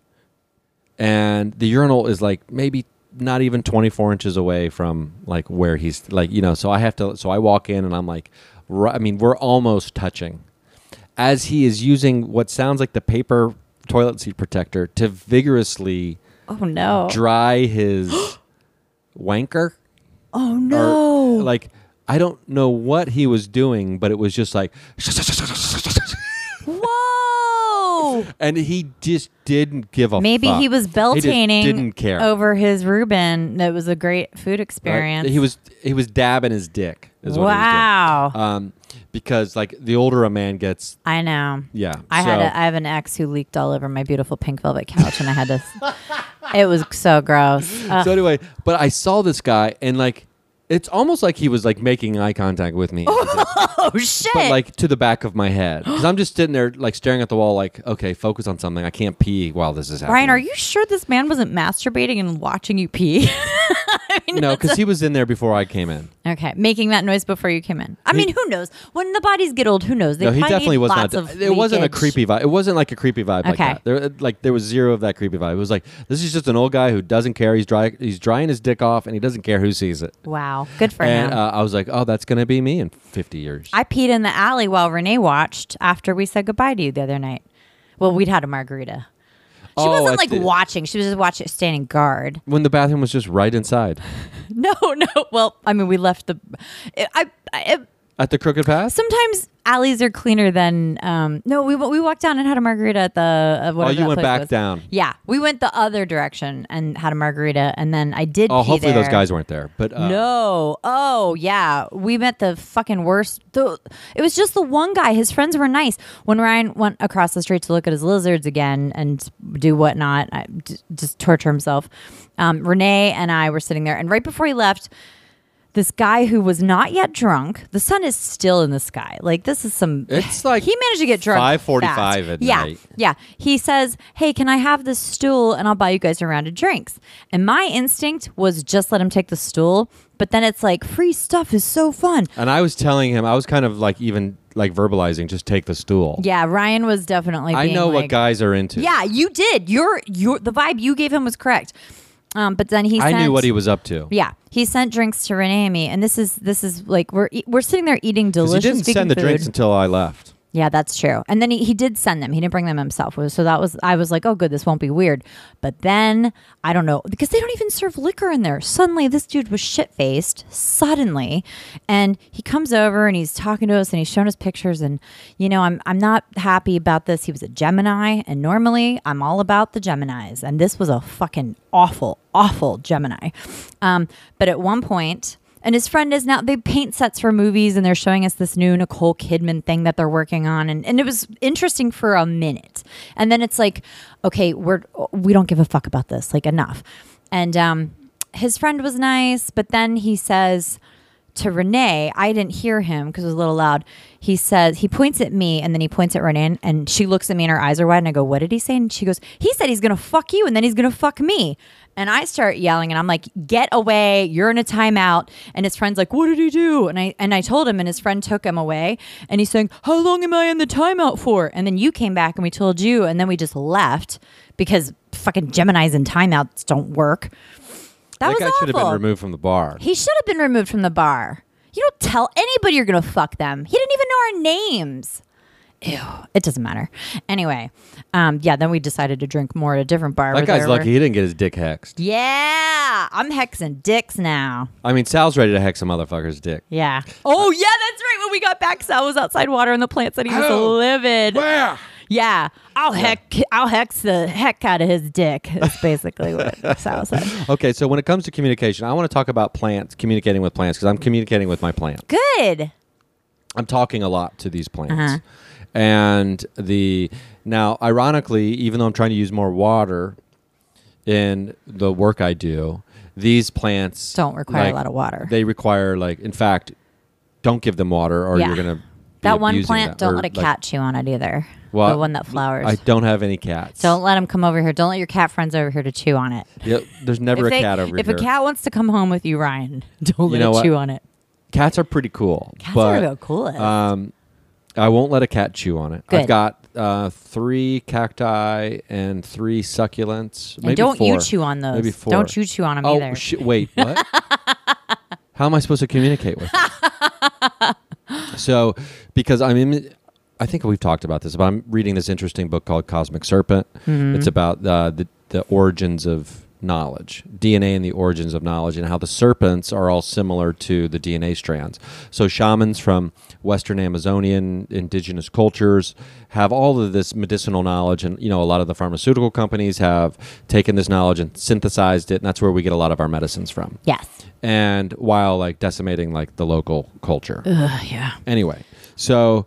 [SPEAKER 2] and the urinal is like maybe not even 24 inches away from like where he's like, you know, so I have to, so I walk in and I'm like, I mean, we're almost touching. As he is using what sounds like the paper toilet seat protector to vigorously
[SPEAKER 1] Oh no.
[SPEAKER 2] dry his *gasps* wanker
[SPEAKER 1] oh
[SPEAKER 2] or,
[SPEAKER 1] no.
[SPEAKER 2] like I don't know what he was doing, but it was just like, And he just didn't give a.
[SPEAKER 1] Maybe
[SPEAKER 2] fuck.
[SPEAKER 1] he was beltaining
[SPEAKER 2] didn't care.
[SPEAKER 1] over his Reuben. That was a great food
[SPEAKER 2] right?
[SPEAKER 1] experience.
[SPEAKER 2] He was he was dabbing his dick.
[SPEAKER 1] Wow.
[SPEAKER 2] He was doing. Um, because like the older a man gets,
[SPEAKER 1] I know.
[SPEAKER 2] yeah.
[SPEAKER 1] I
[SPEAKER 2] so,
[SPEAKER 1] had a, I have an ex who leaked all over my beautiful pink velvet couch, and I had to. *laughs* it was so gross. Ugh.
[SPEAKER 2] so anyway, but I saw this guy and like. It's almost like he was like making eye contact with me, *laughs*
[SPEAKER 1] oh shit!
[SPEAKER 2] but like to the back of my head *gasps* because I'm just sitting there like staring at the wall, like okay, focus on something. I can't pee while this is happening.
[SPEAKER 1] Brian, are you sure this man wasn't masturbating and watching you pee? *laughs* I mean,
[SPEAKER 2] No, because he was in there before I came in.
[SPEAKER 1] okay, making that noise before you came in. I
[SPEAKER 2] He-
[SPEAKER 1] mean, who knows? When the bodies get old, who knows? They
[SPEAKER 2] no, he definitely was not. It wasn't a creepy vibe. It wasn't like a creepy vibe like that. There, like there was zero of that creepy vibe. It was like this is just an old guy who doesn't care. He's dry. He's drying his dick off, and he doesn't care who sees it.
[SPEAKER 1] Wow, good for
[SPEAKER 2] and
[SPEAKER 1] him.
[SPEAKER 2] uh, I was like, oh, that's gonna be me in 50 years.
[SPEAKER 1] I peed in the alley while Renee watched after we said goodbye to you the other night. Well, we'd had a margarita. She
[SPEAKER 2] Oh,
[SPEAKER 1] wasn't like
[SPEAKER 2] the-
[SPEAKER 1] watching; she was just watching, standing guard.
[SPEAKER 2] when the bathroom was just right inside *laughs*
[SPEAKER 1] No, no. Well, I mean, we left the. I, I,
[SPEAKER 2] at the crooked path.
[SPEAKER 1] sometimes alleys are cleaner than. Um, no, we we walked down and had a margarita at the. Uh,
[SPEAKER 2] Oh, you went back
[SPEAKER 1] was.
[SPEAKER 2] down.
[SPEAKER 1] Yeah, we went the other direction and had a margarita, and then I did.
[SPEAKER 2] Oh, hopefully those guys weren't there. But uh,
[SPEAKER 1] No. Oh, yeah. We met the fucking worst. The, it was just the one guy. His friends were nice. When Ryan went across the street to look at his lizards again and do whatnot, I, d- just torture himself. Um, Renee and I were sitting there, and right before he left, this guy who was not yet drunk. The sun is still in the sky. Like this is some.
[SPEAKER 2] It's *laughs* like
[SPEAKER 1] he managed to get drunk.
[SPEAKER 2] 5:45 at
[SPEAKER 1] yeah,
[SPEAKER 2] night.
[SPEAKER 1] yeah. He says, "Hey, can I have this stool and I'll buy you guys a round of drinks?" And my instinct was just let him take the stool, but then it's like free stuff is so fun.
[SPEAKER 2] And I was telling him, I was kind of like even like verbalizing, just take the stool.
[SPEAKER 1] Yeah, Ryan was definitely.
[SPEAKER 2] I know what guys are into.
[SPEAKER 1] Yeah, you did. Your your the vibe you gave him was correct. Um, but then he.
[SPEAKER 2] I
[SPEAKER 1] sent,
[SPEAKER 2] knew what he was up to.
[SPEAKER 1] Yeah, he sent drinks to Renee and me, and this is this is like we're e- we're sitting there eating
[SPEAKER 2] 'Cause
[SPEAKER 1] delicious.
[SPEAKER 2] he didn't
[SPEAKER 1] vegan
[SPEAKER 2] send the
[SPEAKER 1] food.
[SPEAKER 2] drinks until I left.
[SPEAKER 1] Yeah, that's true. And then he, he did send them. He didn't bring them himself. So that was I was like, oh, good, this won't be weird. But then I don't know because they don't even serve liquor in there. Suddenly, this dude was shit faced. Suddenly, and he comes over and he's talking to us and he's showing us pictures. And you know, I'm I'm not happy about this. He was a Gemini, and normally I'm all about the Geminis, and this was a fucking awful, awful Gemini. Um, but at one point and his friend is now they paint sets for movies and they're showing us this new Nicole Kidman thing that they're working on and, and it was interesting for a minute. And then it's like, okay, we're we don't give a fuck about this. Like enough. And um his friend was nice, but then he says to Renee, I didn't hear him because it was a little loud. He says, he points at me and then he points at Renee and she looks at me and her eyes are wide. And I go, What did he say? And she goes, He said he's going to fuck you and then he's going to fuck me. And I start yelling and I'm like, get away. You're in a timeout. And his friend's like, what did he do? And I and I told him and his friend took him away and he's saying, How long am I in the timeout for? And then you came back and we told you and then we just left because fucking Gemini's and timeouts don't work. That,
[SPEAKER 2] That
[SPEAKER 1] was
[SPEAKER 2] guy
[SPEAKER 1] awful.
[SPEAKER 2] should have been removed from the bar.
[SPEAKER 1] He should have been removed from the bar. You don't tell anybody you're gonna fuck them. He didn't even know our names. Ew, it doesn't matter. Anyway, um, yeah, then we decided to drink more at a different bar.
[SPEAKER 2] That guy's lucky
[SPEAKER 1] were-
[SPEAKER 2] he didn't get his dick hexed.
[SPEAKER 1] Yeah, I'm hexing dicks now.
[SPEAKER 2] I mean, Sal's ready to hex a motherfucker's dick.
[SPEAKER 1] Yeah. Oh yeah, that's right. When we got back, Sal was outside watering the plants and he was
[SPEAKER 2] Oh.
[SPEAKER 1] livid.
[SPEAKER 2] Where?
[SPEAKER 1] Yeah, I'll heck, I'll hex the heck out of his dick. That's basically what *laughs* Sal said.
[SPEAKER 2] Okay, so when it comes to communication, I want to talk about plants, communicating with plants, because I'm communicating with my plant.
[SPEAKER 1] Good.
[SPEAKER 2] I'm talking a lot to these plants.
[SPEAKER 1] Uh-huh.
[SPEAKER 2] And the now, ironically, even though I'm trying to use more water in the work I do, these plants
[SPEAKER 1] Don't require
[SPEAKER 2] like,
[SPEAKER 1] a lot of water.
[SPEAKER 2] They require like, in fact, don't give them water, or
[SPEAKER 1] Yeah.
[SPEAKER 2] you're gonna.
[SPEAKER 1] that one plant,
[SPEAKER 2] them,
[SPEAKER 1] don't let a
[SPEAKER 2] like-
[SPEAKER 1] cat chew on it either.
[SPEAKER 2] Well,
[SPEAKER 1] the one that flowers.
[SPEAKER 2] I don't have any cats.
[SPEAKER 1] don't let them come over here. Don't let your cat friends over here to chew on it.
[SPEAKER 2] Yeah, there's never a
[SPEAKER 1] they-
[SPEAKER 2] cat over
[SPEAKER 1] if
[SPEAKER 2] here.
[SPEAKER 1] If a cat wants to come home with you, Ryan, *laughs* don't let
[SPEAKER 2] know
[SPEAKER 1] it
[SPEAKER 2] what?
[SPEAKER 1] chew on it.
[SPEAKER 2] Cats are pretty cool,
[SPEAKER 1] Cats
[SPEAKER 2] but
[SPEAKER 1] are real cool.
[SPEAKER 2] um, I won't let a cat chew on it.
[SPEAKER 1] Good.
[SPEAKER 2] I've got uh, three cacti and three succulents.
[SPEAKER 1] and
[SPEAKER 2] maybe
[SPEAKER 1] don't
[SPEAKER 2] four.
[SPEAKER 1] you chew on those.
[SPEAKER 2] Maybe four.
[SPEAKER 1] Don't you chew on them
[SPEAKER 2] Oh
[SPEAKER 1] either.
[SPEAKER 2] sh- wait, what? *laughs* How am I supposed to communicate with them? *laughs* so, because I'm in, I think we've talked about this, but I'm reading this interesting book called Cosmic Serpent.
[SPEAKER 1] Mm-hmm.
[SPEAKER 2] It's about uh, the the origins of knowledge, DNA and the origins of knowledge, and how the serpents are all similar to the DNA strands. So, shamans from Western Amazonian indigenous cultures have all of this medicinal knowledge, and you know, a lot of the pharmaceutical companies have taken this knowledge and synthesized it, and that's where we get a lot of our medicines from.
[SPEAKER 1] yes.
[SPEAKER 2] And while like decimating like the local culture.
[SPEAKER 1] Ugh, yeah.
[SPEAKER 2] Anyway, so,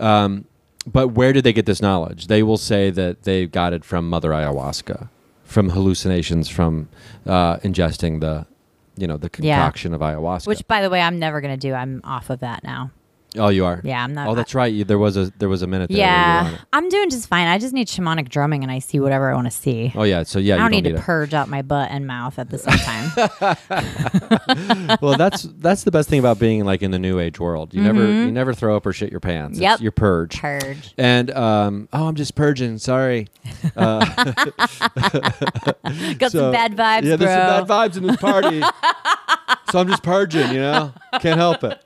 [SPEAKER 2] um, but where did they get this knowledge? They will say that they got it from Mother Ayahuasca, from hallucinations from uh, ingesting the, you know, the
[SPEAKER 1] Yeah.
[SPEAKER 2] concoction of ayahuasca.
[SPEAKER 1] Which, by the way, I'm never gonna do. I'm off of that now.
[SPEAKER 2] Oh, you are.
[SPEAKER 1] Yeah, I'm not.
[SPEAKER 2] Oh, that's right. You, there was a there was a minute there. you
[SPEAKER 1] yeah. I'm doing just fine. I just need shamanic drumming, and I see whatever I want to see.
[SPEAKER 2] Oh yeah. So yeah,
[SPEAKER 1] I don't
[SPEAKER 2] you
[SPEAKER 1] need
[SPEAKER 2] don't
[SPEAKER 1] to
[SPEAKER 2] need,
[SPEAKER 1] purge out my butt and mouth at the same time. *laughs* *laughs*
[SPEAKER 2] well, that's that's the best thing about being like in the new age world. You never you never throw up or shit your pants.
[SPEAKER 1] Mm-hmm. Yep.
[SPEAKER 2] It's your purge.
[SPEAKER 1] Purge.
[SPEAKER 2] And um, oh, I'm just purging. Sorry. *laughs* Uh,
[SPEAKER 1] Got
[SPEAKER 2] So-
[SPEAKER 1] some bad vibes,
[SPEAKER 2] yeah,
[SPEAKER 1] bro.
[SPEAKER 2] there's some bad vibes in this party. so I'm just purging, you know? Can't help it.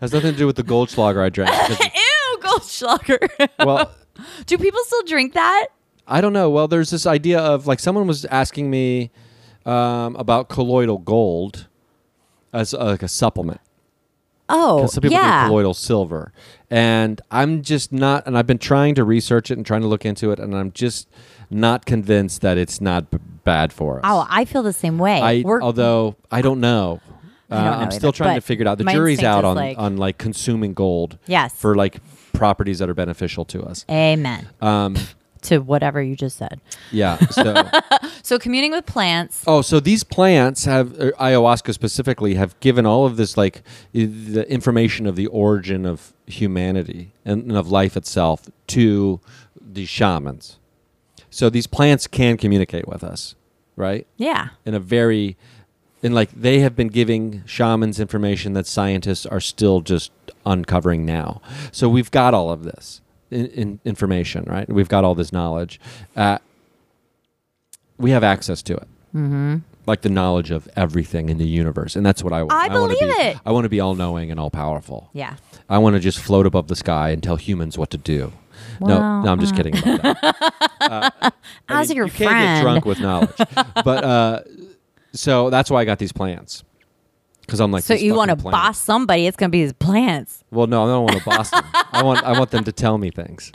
[SPEAKER 2] Has nothing to do with the Goldschlager I drank. *laughs*
[SPEAKER 1] Ew, Goldschlager.
[SPEAKER 2] well,
[SPEAKER 1] do people still drink that?
[SPEAKER 2] I don't know. Well, there's this idea of like someone was asking me um, about colloidal gold as uh, like a supplement.
[SPEAKER 1] Oh,
[SPEAKER 2] some people
[SPEAKER 1] yeah.
[SPEAKER 2] do colloidal silver. And I'm just not, and I've been trying to research it and trying to look into it, and I'm just not convinced that it's not b- bad for us.
[SPEAKER 1] Oh, I feel the same way.
[SPEAKER 2] I, although I don't know. Uh, I'm still
[SPEAKER 1] either,
[SPEAKER 2] trying to figure it out. The jury's out on,
[SPEAKER 1] like-
[SPEAKER 2] on like consuming gold
[SPEAKER 1] yes.
[SPEAKER 2] for like properties that are beneficial to us.
[SPEAKER 1] Amen
[SPEAKER 2] Um, *laughs*
[SPEAKER 1] to whatever you just said.
[SPEAKER 2] yeah. So, *laughs*
[SPEAKER 1] So communing with plants.
[SPEAKER 2] oh, so these plants have uh, ayahuasca specifically have given all of this like the information of the origin of humanity and, and of life itself to the shamans. So these plants can communicate with us, right?
[SPEAKER 1] Yeah.
[SPEAKER 2] in a very and like they have been giving shamans information that scientists are still just uncovering now so we've got all of this in, in information right we've got all this knowledge uh, we have access to it
[SPEAKER 1] Mm-hmm.
[SPEAKER 2] like the knowledge of everything in the universe, and that's what I want.
[SPEAKER 1] I
[SPEAKER 2] wanna
[SPEAKER 1] believe
[SPEAKER 2] be,
[SPEAKER 1] it.
[SPEAKER 2] I want to be all knowing and all powerful.
[SPEAKER 1] Yeah.
[SPEAKER 2] I want to just float above the sky and tell humans what to do. No, no, I'm just kidding about that. *laughs* Uh, I
[SPEAKER 1] As
[SPEAKER 2] mean,
[SPEAKER 1] your
[SPEAKER 2] you can't get drunk with knowledge, but uh, so that's why I got these plants. Because I'm like,
[SPEAKER 1] So you want to
[SPEAKER 2] plants.
[SPEAKER 1] boss somebody? It's gonna be his plants.
[SPEAKER 2] Well, no, I don't want to boss them. *laughs* I want I want them to tell me things.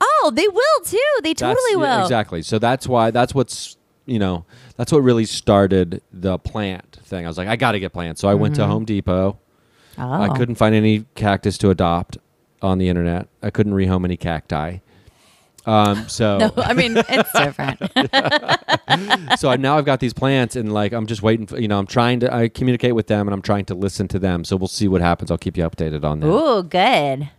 [SPEAKER 1] Oh, they will too. They totally
[SPEAKER 2] That's- yeah,
[SPEAKER 1] will.
[SPEAKER 2] exactly. So that's why that's what's you know that's what really started the plant thing. I was like, I got to get plants. So I went to
[SPEAKER 1] Mm-hmm.
[SPEAKER 2] Home Depot.
[SPEAKER 1] Oh.
[SPEAKER 2] I couldn't find any cactus to adopt on the internet. I couldn't rehome any cacti. Um, so *laughs*
[SPEAKER 1] No, I mean it's *laughs* different.
[SPEAKER 2] so I, now I've got these plants and like I'm just waiting for you know I'm trying to I communicate with them and I'm trying to listen to them. So we'll see what happens. I'll keep you updated on that.
[SPEAKER 1] Ooh, good.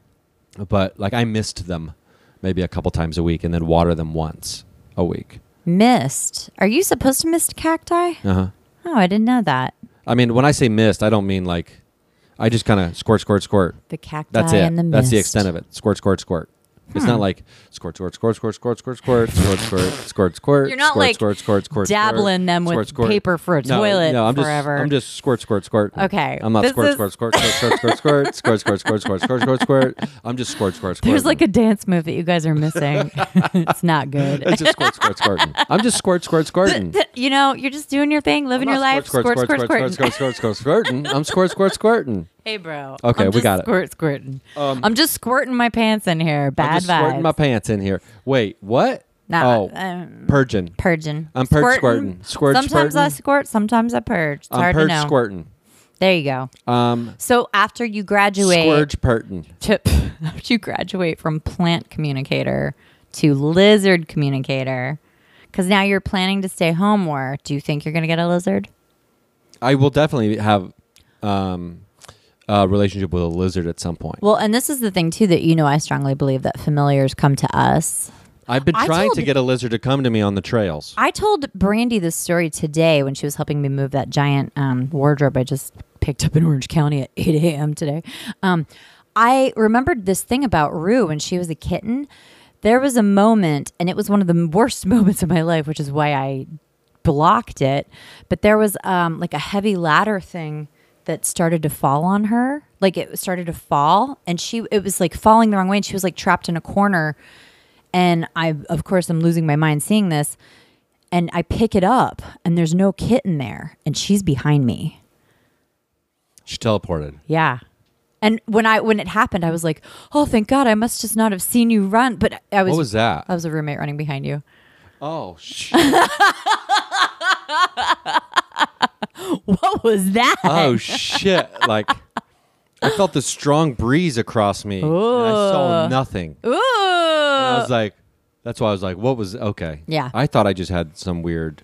[SPEAKER 2] But like I missed them maybe a couple times a week and then water them once a week.
[SPEAKER 1] Mist. Are you supposed to mist cacti?
[SPEAKER 2] Uh huh.
[SPEAKER 1] Oh, I didn't know that.
[SPEAKER 2] I mean, when I say mist, I don't mean like I just kind of squirt, squirt, squirt.
[SPEAKER 1] The cacti
[SPEAKER 2] That's it.
[SPEAKER 1] and the mist.
[SPEAKER 2] That's the extent of it. Squirt, squirt, squirt. It's not like squirt, squirt, squirt, squirt, squirt, squirt, squirt, squirt, squirt, squirt, squirt.
[SPEAKER 1] You're not
[SPEAKER 2] squirt,
[SPEAKER 1] like
[SPEAKER 2] squirt, squirt, squirt,
[SPEAKER 1] dabbling
[SPEAKER 2] squirt,
[SPEAKER 1] them with
[SPEAKER 2] squirt, squirt.
[SPEAKER 1] paper for a toilet
[SPEAKER 2] no, I'm
[SPEAKER 1] forever.
[SPEAKER 2] Just, I'm just squirt, squirt, squirt.
[SPEAKER 1] Okay,
[SPEAKER 2] I'm not
[SPEAKER 1] this
[SPEAKER 2] squirt,
[SPEAKER 1] is-
[SPEAKER 2] squirt, squirt, squirt, squirt, squirt, squirt, squirt, squirt, squirt, squirt, squirt, squirt, squirt. I'm just squirt, squirt, squirt.
[SPEAKER 1] There's like a dance move that you guys are missing. it's not good.
[SPEAKER 2] It's just squirt, squirt, squirting. I'm just squirt, squirt, squirting.
[SPEAKER 1] you know, you're just doing your thing, living your life.
[SPEAKER 2] Squirt, squirt, squirt, squirt, squirt, squirt, squirt, squirting. I'm squirt, squirt, squirting.
[SPEAKER 1] Hey, bro.
[SPEAKER 2] Okay,
[SPEAKER 1] I'm
[SPEAKER 2] we
[SPEAKER 1] just
[SPEAKER 2] got it.
[SPEAKER 1] Squirt, squirting.
[SPEAKER 2] Um,
[SPEAKER 1] I'm just squirting my pants in here. Bad
[SPEAKER 2] I'm just
[SPEAKER 1] vibes.
[SPEAKER 2] squirting my pants in here. Wait, what?
[SPEAKER 1] Nah,
[SPEAKER 2] oh,
[SPEAKER 1] um,
[SPEAKER 2] purging.
[SPEAKER 1] purging.
[SPEAKER 2] I'm purge squirting. Squirt
[SPEAKER 1] Sometimes I squirt. Sometimes I purge. It's
[SPEAKER 2] I'm
[SPEAKER 1] hard
[SPEAKER 2] purge
[SPEAKER 1] to know.
[SPEAKER 2] squirting.
[SPEAKER 1] There you go.
[SPEAKER 2] Um,
[SPEAKER 1] So after you graduate,
[SPEAKER 2] scourge purting. *laughs*
[SPEAKER 1] to, after you graduate from plant communicator to lizard communicator, because now you're planning to stay home more. Do you think you're going to get a lizard?
[SPEAKER 2] I will definitely have um, a relationship with a lizard at some point.
[SPEAKER 1] Well, and this is the thing too that you know I strongly believe that familiars come to us.
[SPEAKER 2] I've been
[SPEAKER 1] I
[SPEAKER 2] trying
[SPEAKER 1] told-
[SPEAKER 2] to get a lizard to come to me on the trails.
[SPEAKER 1] I told Brandy this story today when she was helping me move that giant um, wardrobe I just picked up in Orange County at 8 a.m. today. Um, I remembered this thing about Rue when she was a kitten. There was a moment, and it was one of the worst *laughs* moments of my life, which is why I blocked it. But there was um, like a heavy ladder thing that started to fall on her. Like it started to fall, and she it was like falling the wrong way, and she was like trapped in a corner. And I, of course, I'm losing my mind seeing this. And I pick it up, and there's no kitten there, and she's behind me.
[SPEAKER 2] She teleported.
[SPEAKER 1] Yeah. And when I when it happened, I was like, "Oh, thank God! I must just not have seen you run." But I was,
[SPEAKER 2] What was that?
[SPEAKER 1] I was a roommate running behind you.
[SPEAKER 2] Oh, shit. *laughs* *laughs*
[SPEAKER 1] What was that?
[SPEAKER 2] oh shit! Like I felt the strong breeze across me, and I saw nothing.
[SPEAKER 1] Ooh!
[SPEAKER 2] And I was like, that's why I was like, what was okay?
[SPEAKER 1] Yeah.
[SPEAKER 2] I thought I just had some weird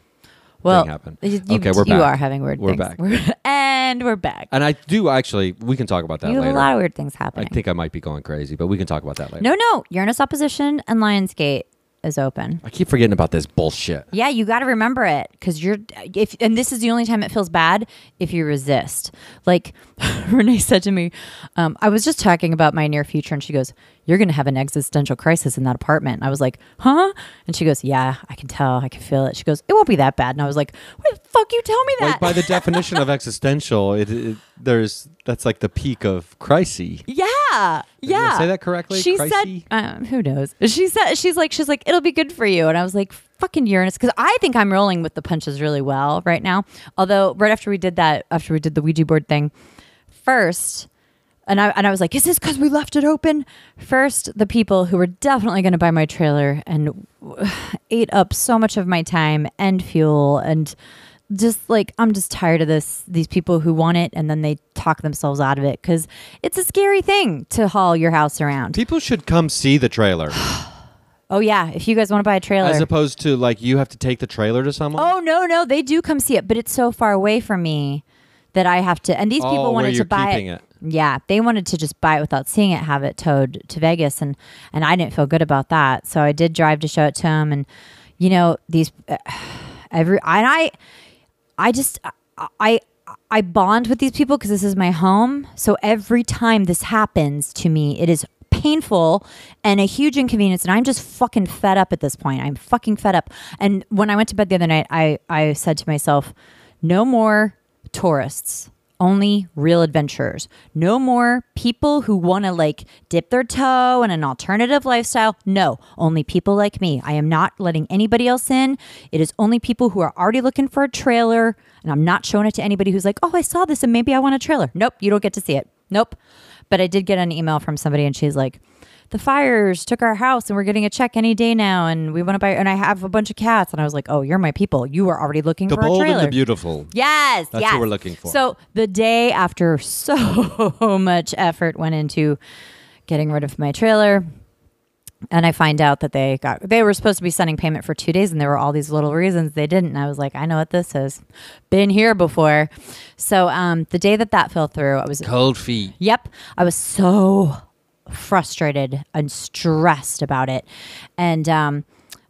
[SPEAKER 1] well,
[SPEAKER 2] thing happen.
[SPEAKER 1] You,
[SPEAKER 2] okay, we're
[SPEAKER 1] you are having weird
[SPEAKER 2] We're
[SPEAKER 1] things.
[SPEAKER 2] back.
[SPEAKER 1] We're- *laughs* and we're back.
[SPEAKER 2] And I do actually. We can talk about that
[SPEAKER 1] you have a lot of weird things happening.
[SPEAKER 2] I think I might be going crazy, but we can talk about that later.
[SPEAKER 1] no, no. Uranus opposition and Lionsgate is open.
[SPEAKER 2] I keep forgetting about this bullshit.
[SPEAKER 1] Yeah, you got to remember it because you're if and this is the only time it feels bad if you resist. Like *laughs* Renee said to me, um, I was just talking about my near future, and she goes, "You're going to have an existential crisis in that apartment." And I was like, "Huh?" And she goes, "Yeah, I can tell. I can feel it." She goes, "It won't be that bad." And I was like, "Why the fuck you tell me that?"
[SPEAKER 2] Like by the *laughs* definition of existential, it, it there's that's like the peak of crisis.
[SPEAKER 1] Yeah,
[SPEAKER 2] I
[SPEAKER 1] yeah.
[SPEAKER 2] say that correctly?
[SPEAKER 1] She
[SPEAKER 2] Crisis?
[SPEAKER 1] said, um, "Who knows?" She said, "She's like, she's like, it'll be good for you." And I was like, "Fucking Uranus," because I think I'm rolling with the punches really well right now. Although, right after we did that, after we did the Ouija board thing, first, and I and I was like, "Is this because we left it open?" First, the people who were definitely going to buy my trailer and *sighs* ate up so much of my time and fuel and just like I'm just tired of this these people who want it and then they talk themselves out of it cuz it's a scary thing to haul your house around.
[SPEAKER 2] People should come see the trailer *sighs*
[SPEAKER 1] Oh yeah, if you guys want to buy a trailer.
[SPEAKER 2] as opposed to like you have to take the trailer to someone.
[SPEAKER 1] oh no, no, they do come see it, but it's so far away from me that I have to and these
[SPEAKER 2] Oh,
[SPEAKER 1] people
[SPEAKER 2] where
[SPEAKER 1] wanted to buy it.
[SPEAKER 2] it.
[SPEAKER 1] Yeah, they wanted to just buy it without seeing it, have it towed to Vegas, and and I didn't feel good about that. So I did drive to show it to them, and you know these uh, *sighs* every and I I just I I bond with these people because this is my home. So every time this happens to me, it is painful and a huge inconvenience and I'm just fucking fed up at this point. I'm fucking fed up. And when I went to bed the other night, I I said to myself, No more tourists. Only real adventurers. No more people who want to like dip their toe in an alternative lifestyle. No, only people like me. I am not letting anybody else in. It is only people who are already looking for a trailer, and I'm not showing it to anybody who's like, oh, I saw this and maybe I want a trailer. Nope, you don't get to see it. Nope. But I did get an email from somebody, and she's like, the fires took our house and we're getting a check any day now and we want to buy and I have a bunch of cats and I was like, "Oh, you're my people. You were already looking
[SPEAKER 2] The
[SPEAKER 1] for a
[SPEAKER 2] bold
[SPEAKER 1] trailer."
[SPEAKER 2] and the beautiful.
[SPEAKER 1] Yes,
[SPEAKER 2] That's
[SPEAKER 1] yes.
[SPEAKER 2] what we're looking for.
[SPEAKER 1] So the day after so *laughs* much effort went into getting rid of my trailer, and I find out that they got they were supposed to be sending payment for two days, and there were all these little reasons they didn't. And I was like, I know what this is. Been here before. So um, the day that that fell through, I was
[SPEAKER 2] Cold feet.
[SPEAKER 1] Yep. I was so frustrated and stressed about it. And um,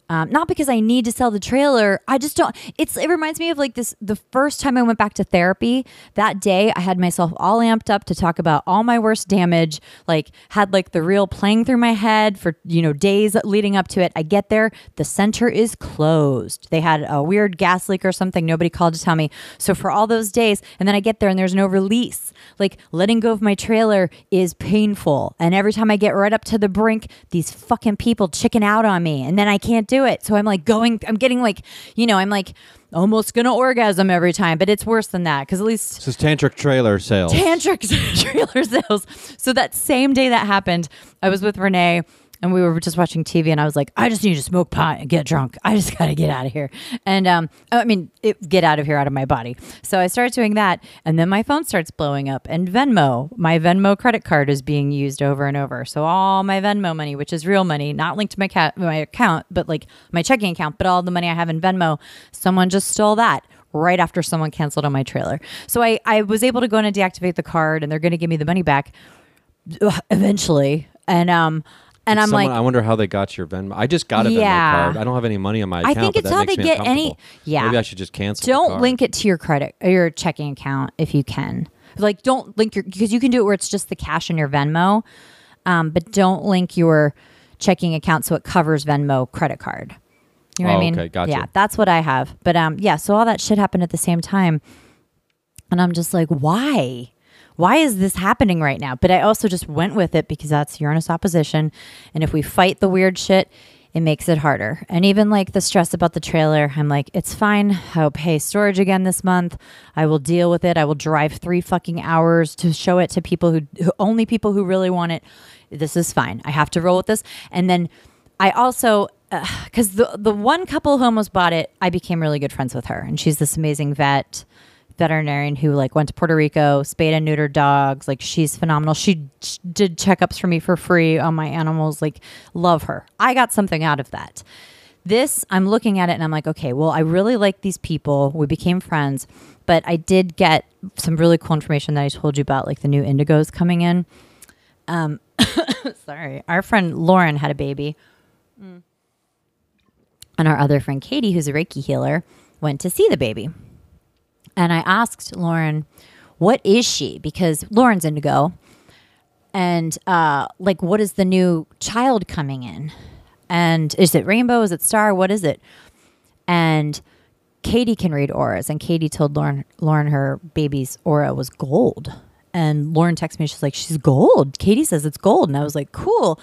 [SPEAKER 1] um, not because I need to sell the trailer. I just don't. It's. It reminds me of like this. The first time I went back to therapy that day, I had myself all amped up to talk about all my worst damage. Like had like the reel playing through my head for you know days leading up to it. I get there, the center is closed. They had a weird gas leak or something. Nobody called to tell me. So for all those days, and then I get there and there's no release. Like letting go of my trailer is painful, and every time I get right up to the brink, these fucking people chicken out on me, and then I can't do it. So I'm like going. I'm getting like you know. I'm like almost gonna orgasm every time, but it's worse than that because at least
[SPEAKER 2] This is tantric trailer sales.
[SPEAKER 1] tantric *laughs* trailer sales. So that same day that happened, I was with Renee and we were just watching TV and I was like, I just need to smoke pot and get drunk. I just *laughs* got to get out of here. And um, I mean, it, get out of here, out of my body. So I started doing that. And then my phone starts blowing up and Venmo, my Venmo credit card is being used over and over. So all my Venmo money, which is real money, not linked to my, cat, my account, but like my checking account, but all the money I have in Venmo, someone just stole that right after someone canceled on my trailer. So I, I was able to go in and deactivate the card and they're going to give me the money back eventually. And, um, and I'm
[SPEAKER 2] Someone-
[SPEAKER 1] like,
[SPEAKER 2] I wonder how they got your Venmo. I just got a Venmo
[SPEAKER 1] Yeah.
[SPEAKER 2] card. I don't have any money on my account.
[SPEAKER 1] I
[SPEAKER 2] think
[SPEAKER 1] it's how they get any- yeah.
[SPEAKER 2] Maybe I should just cancel.
[SPEAKER 1] don't link it to your credit or your checking account if you can. Like, don't link your because you can do it where it's just the cash in your Venmo, um, but don't link your checking account so it covers Venmo credit card. You know what
[SPEAKER 2] Oh,
[SPEAKER 1] I mean?
[SPEAKER 2] okay, gotcha.
[SPEAKER 1] Yeah, that's what I have. But um, yeah, so all that shit happened at the same time, and I'm just like, why? Why is this happening right now? But I also just went with it because that's Uranus opposition, and if we fight the weird shit, it makes it harder. And even like the stress about the trailer, I'm like, it's fine. I'll pay storage again this month. I will deal with it. I will drive three fucking hours to show it to people who, who only people who really want it. This is fine. I have to roll with this. And then I also uh, because the the one couple who almost bought it, I became really good friends with her, and she's this amazing vet veterinarian who like went to Puerto Rico, spayed and neutered dogs. Like she's phenomenal. She ch- did checkups for me for free on my animals. Like love her. I got something out of that. This I'm looking at it and I'm like, okay, well, I really like these people. We became friends, but I did get some really cool information that I told you about, like the new indigos coming in. Um, *coughs* sorry, our friend Lauren had a baby. And our other friend Katie, who's a Reiki healer, went to see the baby. And I asked Lauren, what is she? Because Lauren's indigo. And uh, like, what is the new child coming in? And is it rainbow? Is it star? What is it? And Katie can read auras. And Katie told Lauren, Lauren her baby's aura was gold. And Lauren texted me, she's like, she's gold. Katie says it's gold. And I was like, cool.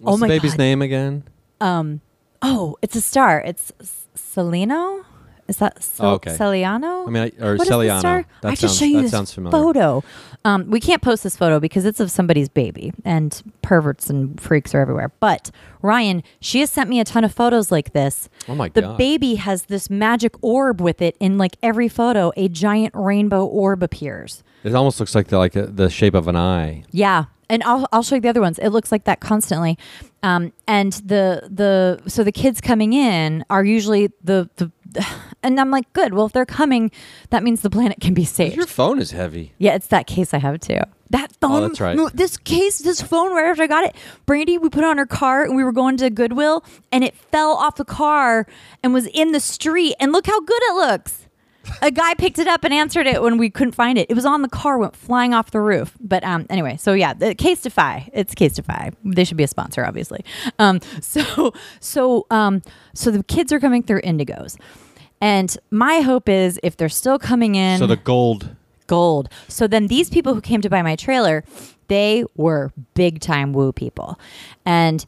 [SPEAKER 2] What's
[SPEAKER 1] oh my
[SPEAKER 2] the baby's
[SPEAKER 1] God.
[SPEAKER 2] name again?
[SPEAKER 1] Um, Oh, it's a star. It's S- Seleno. Is that Cel-
[SPEAKER 2] Oh, okay.
[SPEAKER 1] Celiano?
[SPEAKER 2] I mean, I- or
[SPEAKER 1] What
[SPEAKER 2] Celiano. That
[SPEAKER 1] I have
[SPEAKER 2] sounds-
[SPEAKER 1] to show you
[SPEAKER 2] that
[SPEAKER 1] this
[SPEAKER 2] sounds familiar.
[SPEAKER 1] photo. Um, we can't post this photo because it's of somebody's baby, and perverts and freaks are everywhere. But Ryan, she has sent me a ton of photos like this.
[SPEAKER 2] Oh my
[SPEAKER 1] the
[SPEAKER 2] God.
[SPEAKER 1] The baby has this magic orb with it. In like every photo, a giant rainbow orb appears.
[SPEAKER 2] It almost looks like the, like a, the shape of an eye.
[SPEAKER 1] Yeah, and I'll I'll show you the other ones. It looks like that constantly, um, and the the so the kids coming in are usually the the, *sighs* and I'm like, good. Well, if they're coming, that means the planet can be saved.
[SPEAKER 2] Your phone is heavy.
[SPEAKER 1] Yeah, it's that case I have too. That phone.
[SPEAKER 2] Oh, that's right.
[SPEAKER 1] no, This case, this phone, right after I got it, Brandy, we put it on her car and we were going to Goodwill and it fell off the car and was in the street. And look how good it looks. A guy picked it up and answered it when we couldn't find it. It was on the car, went flying off the roof. But um, anyway, so yeah, the Casetify. It's Casetify. They should be a sponsor, obviously. Um, *laughs* so so um, so the kids are coming through Indigos And my hope is if they're still coming in
[SPEAKER 2] So the gold.
[SPEAKER 1] gold. So then these people who came to buy my trailer, they were big time woo people. And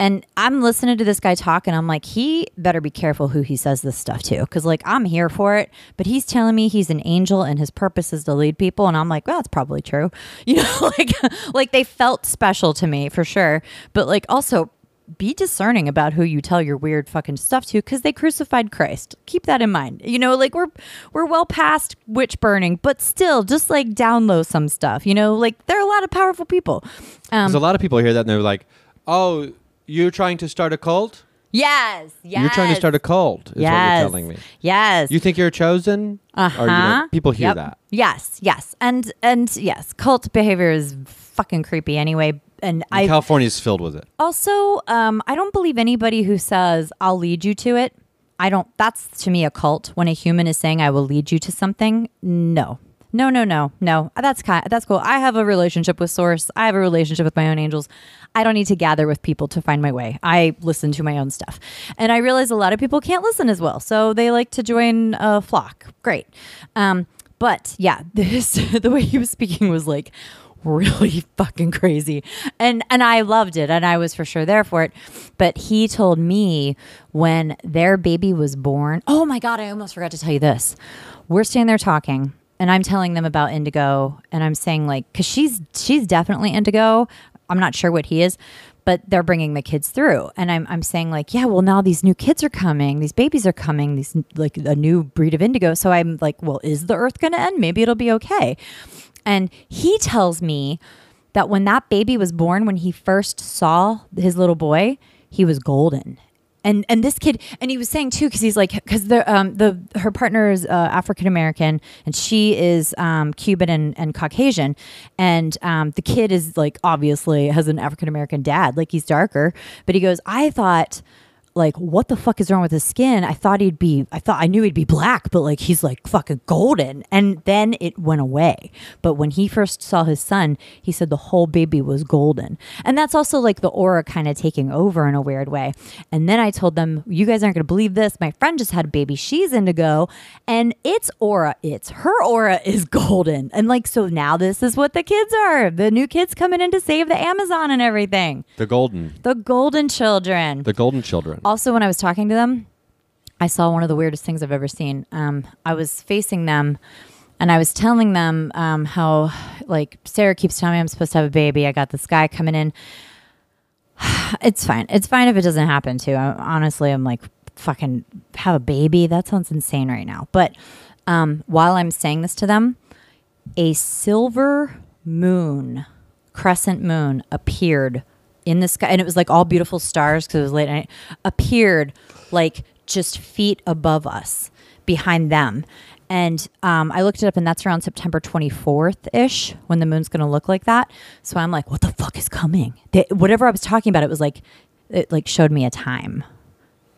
[SPEAKER 1] and I'm listening to this guy talk and I'm like, he better be careful who he says this stuff to. Cause like I'm here for it, but he's telling me he's an angel and his purpose is to lead people. And I'm like, well, that's probably true. *laughs* You know, like *laughs* like they felt special to me for sure. But like also be discerning about who you tell your weird fucking stuff to because they crucified Christ. Keep that in mind. You know, like we're we're well past witch burning, but still, just like download some stuff. You know, like there are a lot of powerful people. Um,
[SPEAKER 2] There's a lot of people hear that and they're like, "Oh, you're trying to start a cult?
[SPEAKER 1] yes, yes.
[SPEAKER 2] You're trying to start a cult?" Is
[SPEAKER 1] yes.
[SPEAKER 2] what you're telling me.
[SPEAKER 1] Yes.
[SPEAKER 2] You think you're chosen?
[SPEAKER 1] uh
[SPEAKER 2] Or, you know,
[SPEAKER 1] huh.
[SPEAKER 2] people hear that.
[SPEAKER 1] Yes, yes, and and yes, cult behavior is fucking creepy anyway. And I
[SPEAKER 2] California's filled with it.
[SPEAKER 1] Also, um, I don't believe anybody who says I'll lead you to it. I don't. That's to me a cult. When a human is saying I will lead you to something, no, no, no, no, no. That's kind. That's cool. I have a relationship with Source. I have a relationship with my own angels. I don't need to gather with people to find my way. I listen to my own stuff, and I realize a lot of people can't listen as well, so they like to join a flock. Great. Um, but yeah, *laughs* this the way he was speaking was like really *laughs* fucking crazy and and i loved it and i was for sure there for it but he told me when their baby was born oh my god i almost forgot to tell you this we're standing there talking and i'm telling them about indigo and i'm saying like because she's she's definitely indigo. I'm not sure what he is but they're bringing the kids through. And I'm, I'm saying like yeah well now these new kids are coming these babies are coming these like a new breed of indigo. So i'm like well is the earth going to end? Maybe it'll be okay. And he tells me that when that baby was born, when he first saw his little boy, he was golden. And and this kid, and he was saying too, because he's like, because the um the her partner is uh, African American and she is um, Cuban and, and Caucasian, and um, the kid is like obviously has an African American dad, like he's darker, but he goes, I thought like what the fuck is wrong with his skin? I thought he'd be i thought i knew he'd be black but like he's like fucking golden. And then it went away. But when he first saw his son he said the whole baby was golden. And that's also like the aura kind of taking over in a weird way. And then i told them you guys aren't going to believe this. My friend just had a baby. She's indigo. And its aura. It's her aura is *laughs* golden. And like so now this is what the kids are. The new kids coming in to save the amazon and everything.
[SPEAKER 2] The golden,
[SPEAKER 1] the golden children.
[SPEAKER 2] The golden children.
[SPEAKER 1] Also, when I was talking to them, I saw one of the weirdest things I've ever seen. Um, I was facing them and I was telling them um, how, like, Sarah keeps telling me I'm supposed to have a baby. I got this guy coming in. *sighs* It's fine. It's fine if it doesn't happen, too. Honestly, I'm like, fucking have a baby? That sounds insane right now. But um, while I'm saying this to them, a silver moon, crescent moon, appeared in the sky, and it was like all beautiful stars because it was late night. Appeared like just feet above us, behind them, and um, I looked it up, and that's around September 24th ish when the moon's going to look like that. So I'm like, what the fuck is coming? They, whatever I was talking about, it was like, it like showed me a time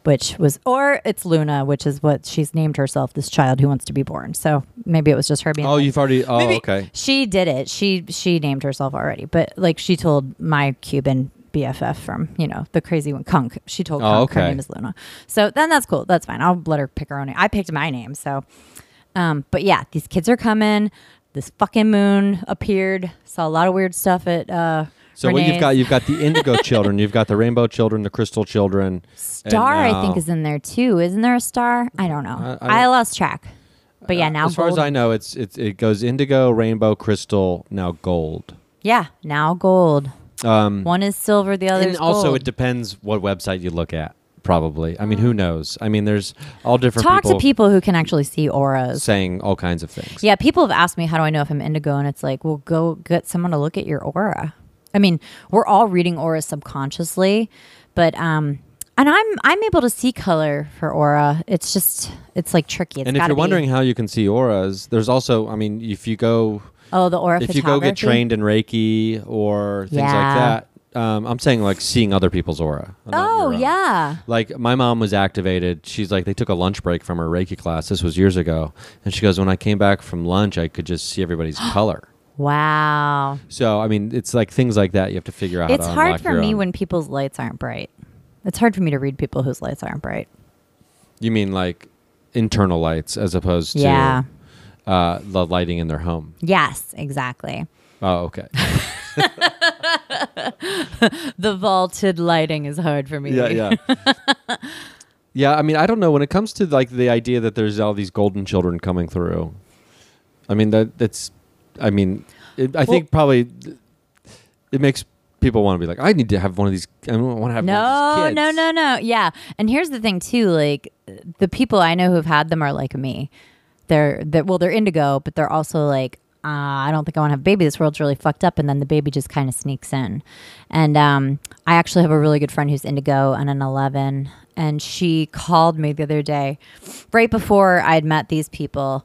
[SPEAKER 1] which was or it's Luna, which is what she's named herself, this child who wants to be born. So maybe it was just her being
[SPEAKER 2] oh,
[SPEAKER 1] like-
[SPEAKER 2] you've already. Oh, okay.
[SPEAKER 1] She did it. She she named herself already. But like she told my Cuban BFF from, you know, the crazy one, Kunk. She told
[SPEAKER 2] Oh,
[SPEAKER 1] Kunk her name is Luna. So then that's cool. That's fine. I'll let her pick her own name. I picked my name. So um, but yeah, these kids are coming. This fucking moon appeared. Saw a lot of weird stuff at uh
[SPEAKER 2] So what you've got, you've got the indigo *laughs* children, you've got the rainbow children, the crystal children.
[SPEAKER 1] Star, I think, is in there too. Isn't there a star? I don't know.
[SPEAKER 2] I- I
[SPEAKER 1] I, lost track. But yeah, now
[SPEAKER 2] as far as. I know, it's it's it goes indigo, rainbow, crystal, now gold.
[SPEAKER 1] yeah, now gold.
[SPEAKER 2] Um,
[SPEAKER 1] One is silver, the other
[SPEAKER 2] and
[SPEAKER 1] is
[SPEAKER 2] also, it depends what website you look at. Probably. I mean, who knows? I mean, there's all different
[SPEAKER 1] Talk
[SPEAKER 2] people,
[SPEAKER 1] to people who can actually see auras.
[SPEAKER 2] saying all kinds of things.
[SPEAKER 1] Yeah, people have asked me how do I know if I'm indigo, and it's like, well, go get someone to look at your aura. I mean, we're all reading auras subconsciously, but um, and I'm I'm able to see color for aura. It's just it's like tricky. It's
[SPEAKER 2] and if
[SPEAKER 1] gotta
[SPEAKER 2] you're
[SPEAKER 1] be-
[SPEAKER 2] wondering how you can see auras, there's also, I mean, if you go
[SPEAKER 1] oh, the aura
[SPEAKER 2] if you go get trained in Reiki or things
[SPEAKER 1] Yeah.
[SPEAKER 2] like that, um, I'm saying like seeing other people's aura.
[SPEAKER 1] Oh yeah.
[SPEAKER 2] Like my mom was activated. She's like they took a lunch break from her Reiki class. This was years ago, and she goes, when I came back from lunch, I could just see everybody's *gasps* color.
[SPEAKER 1] Wow.
[SPEAKER 2] So I mean, it's like things like that you have to figure out. how
[SPEAKER 1] It's hard for me
[SPEAKER 2] own.
[SPEAKER 1] when people's lights aren't bright. It's hard for me to read people whose lights aren't bright.
[SPEAKER 2] you mean like internal lights as opposed to
[SPEAKER 1] Yeah.
[SPEAKER 2] Uh, the lighting in their home.
[SPEAKER 1] Yes, exactly.
[SPEAKER 2] Oh, okay. *laughs*
[SPEAKER 1] The vaulted lighting is hard for me.
[SPEAKER 2] yeah, yeah. *laughs* yeah, I mean, I don't know when it comes to like the idea that there's all these golden children coming through. I mean that that's I mean, it, I think probably it makes people want to be like, I need to have one of these. I want to have
[SPEAKER 1] No,
[SPEAKER 2] one of these
[SPEAKER 1] no, no, no. Yeah. And here's the thing too, like the people I know who've had them are like me. They're that well, they're indigo, but they're also like, uh, I don't think I want to have a baby. This world's really fucked up, and then the baby just kind of sneaks in. And um, I actually have a really good friend who's indigo and an eleven, and she called me the other day, right before I'd met these people.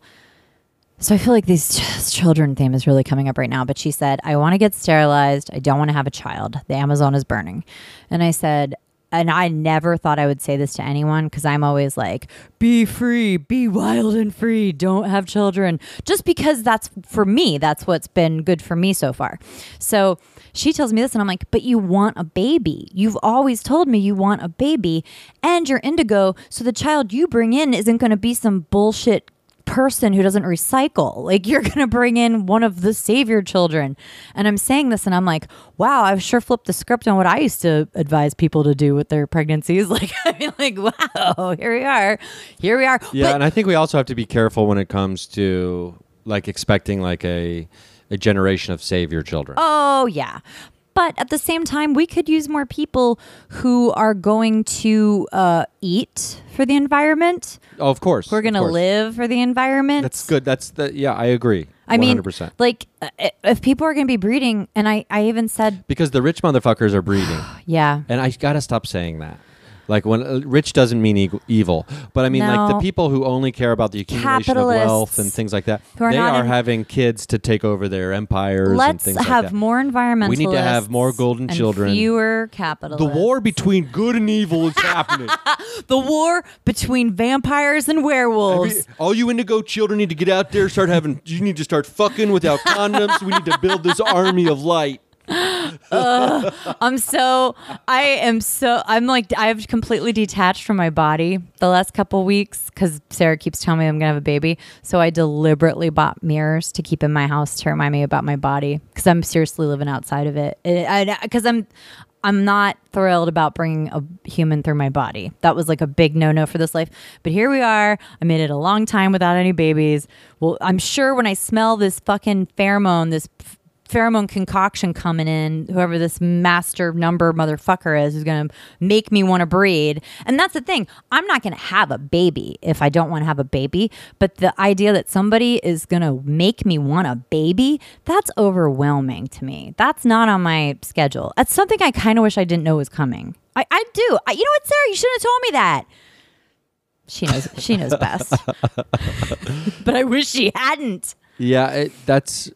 [SPEAKER 1] So I feel like this ch- children theme is really coming up right now. But she said, I want to get sterilized. I don't want to have a child. The Amazon is burning. And I said, and I never thought I would say this to anyone because I'm always like, be free, be wild and free, don't have children. Just because that's for me, that's what's been good for me so far. So she tells me this, and I'm like, but you want a baby. You've always told me you want a baby, and you're indigo. So the child you bring in isn't going to be some bullshit person who doesn't recycle. Like you're *laughs* going to bring in one of the savior children. And I'm saying this and I'm like, wow, I've sure flipped the script on what I used to advise people to do with their pregnancies. *laughs* Like I mean like, wow, here we are. Here we are.
[SPEAKER 2] Yeah,
[SPEAKER 1] But-
[SPEAKER 2] and I think we also have to be careful when it comes to like expecting like a a generation of savior children.
[SPEAKER 1] Oh, yeah. But at the same time, we could use more people who are going to uh, eat for the environment.
[SPEAKER 2] Oh, of course.
[SPEAKER 1] Who are going to live for the environment.
[SPEAKER 2] That's good. That's the yeah. I agree.
[SPEAKER 1] I mean,
[SPEAKER 2] 100%.
[SPEAKER 1] like, uh, if people are going to be breeding, and I, I even said,
[SPEAKER 2] because the rich motherfuckers are breeding, *sighs*
[SPEAKER 1] yeah,
[SPEAKER 2] and I gotta stop saying that. Like when uh, rich doesn't mean e- evil, but I mean like the people who only care about the accumulation of wealth
[SPEAKER 1] Capitalists
[SPEAKER 2] and things like that.
[SPEAKER 1] who are
[SPEAKER 2] they
[SPEAKER 1] not
[SPEAKER 2] are
[SPEAKER 1] in-
[SPEAKER 2] having kids to take over their empires. and
[SPEAKER 1] let's
[SPEAKER 2] things
[SPEAKER 1] have
[SPEAKER 2] like that.
[SPEAKER 1] more environmentalists.
[SPEAKER 2] We need to have more golden
[SPEAKER 1] and
[SPEAKER 2] children.
[SPEAKER 1] Fewer capitalists.
[SPEAKER 2] The war between good and evil is happening. *laughs*
[SPEAKER 1] the war between vampires and werewolves.
[SPEAKER 2] Every- all you indigo children need to get out there, start having. You need to start fucking without condoms. we need to build this army of light.
[SPEAKER 1] I'm so I am so I'm like I've completely detached from my body the last couple weeks because Sarah keeps telling me I'm gonna have a baby. So I deliberately bought mirrors to keep in my house to remind me about my body because I'm seriously living outside of it. Because I'm I'm not thrilled about bringing a human through my body. That was like a big no no for this life. But here we are. I made it a long time without any babies. Well, I'm sure when I smell this fucking pheromone, this pheromone concoction coming in, whoever this master number motherfucker is, is gonna make me want to breed. And that's the thing. I'm not gonna have a baby if I don't want to have a baby. But the idea that somebody is gonna make me want a baby, that's overwhelming to me. That's not on my schedule. That's something I kind of wish I didn't know was coming. I, I do. I, you know what, Sarah? You shouldn't have told me that. She knows. She knows best. *laughs* but I wish she hadn't.
[SPEAKER 2] Yeah, it, that's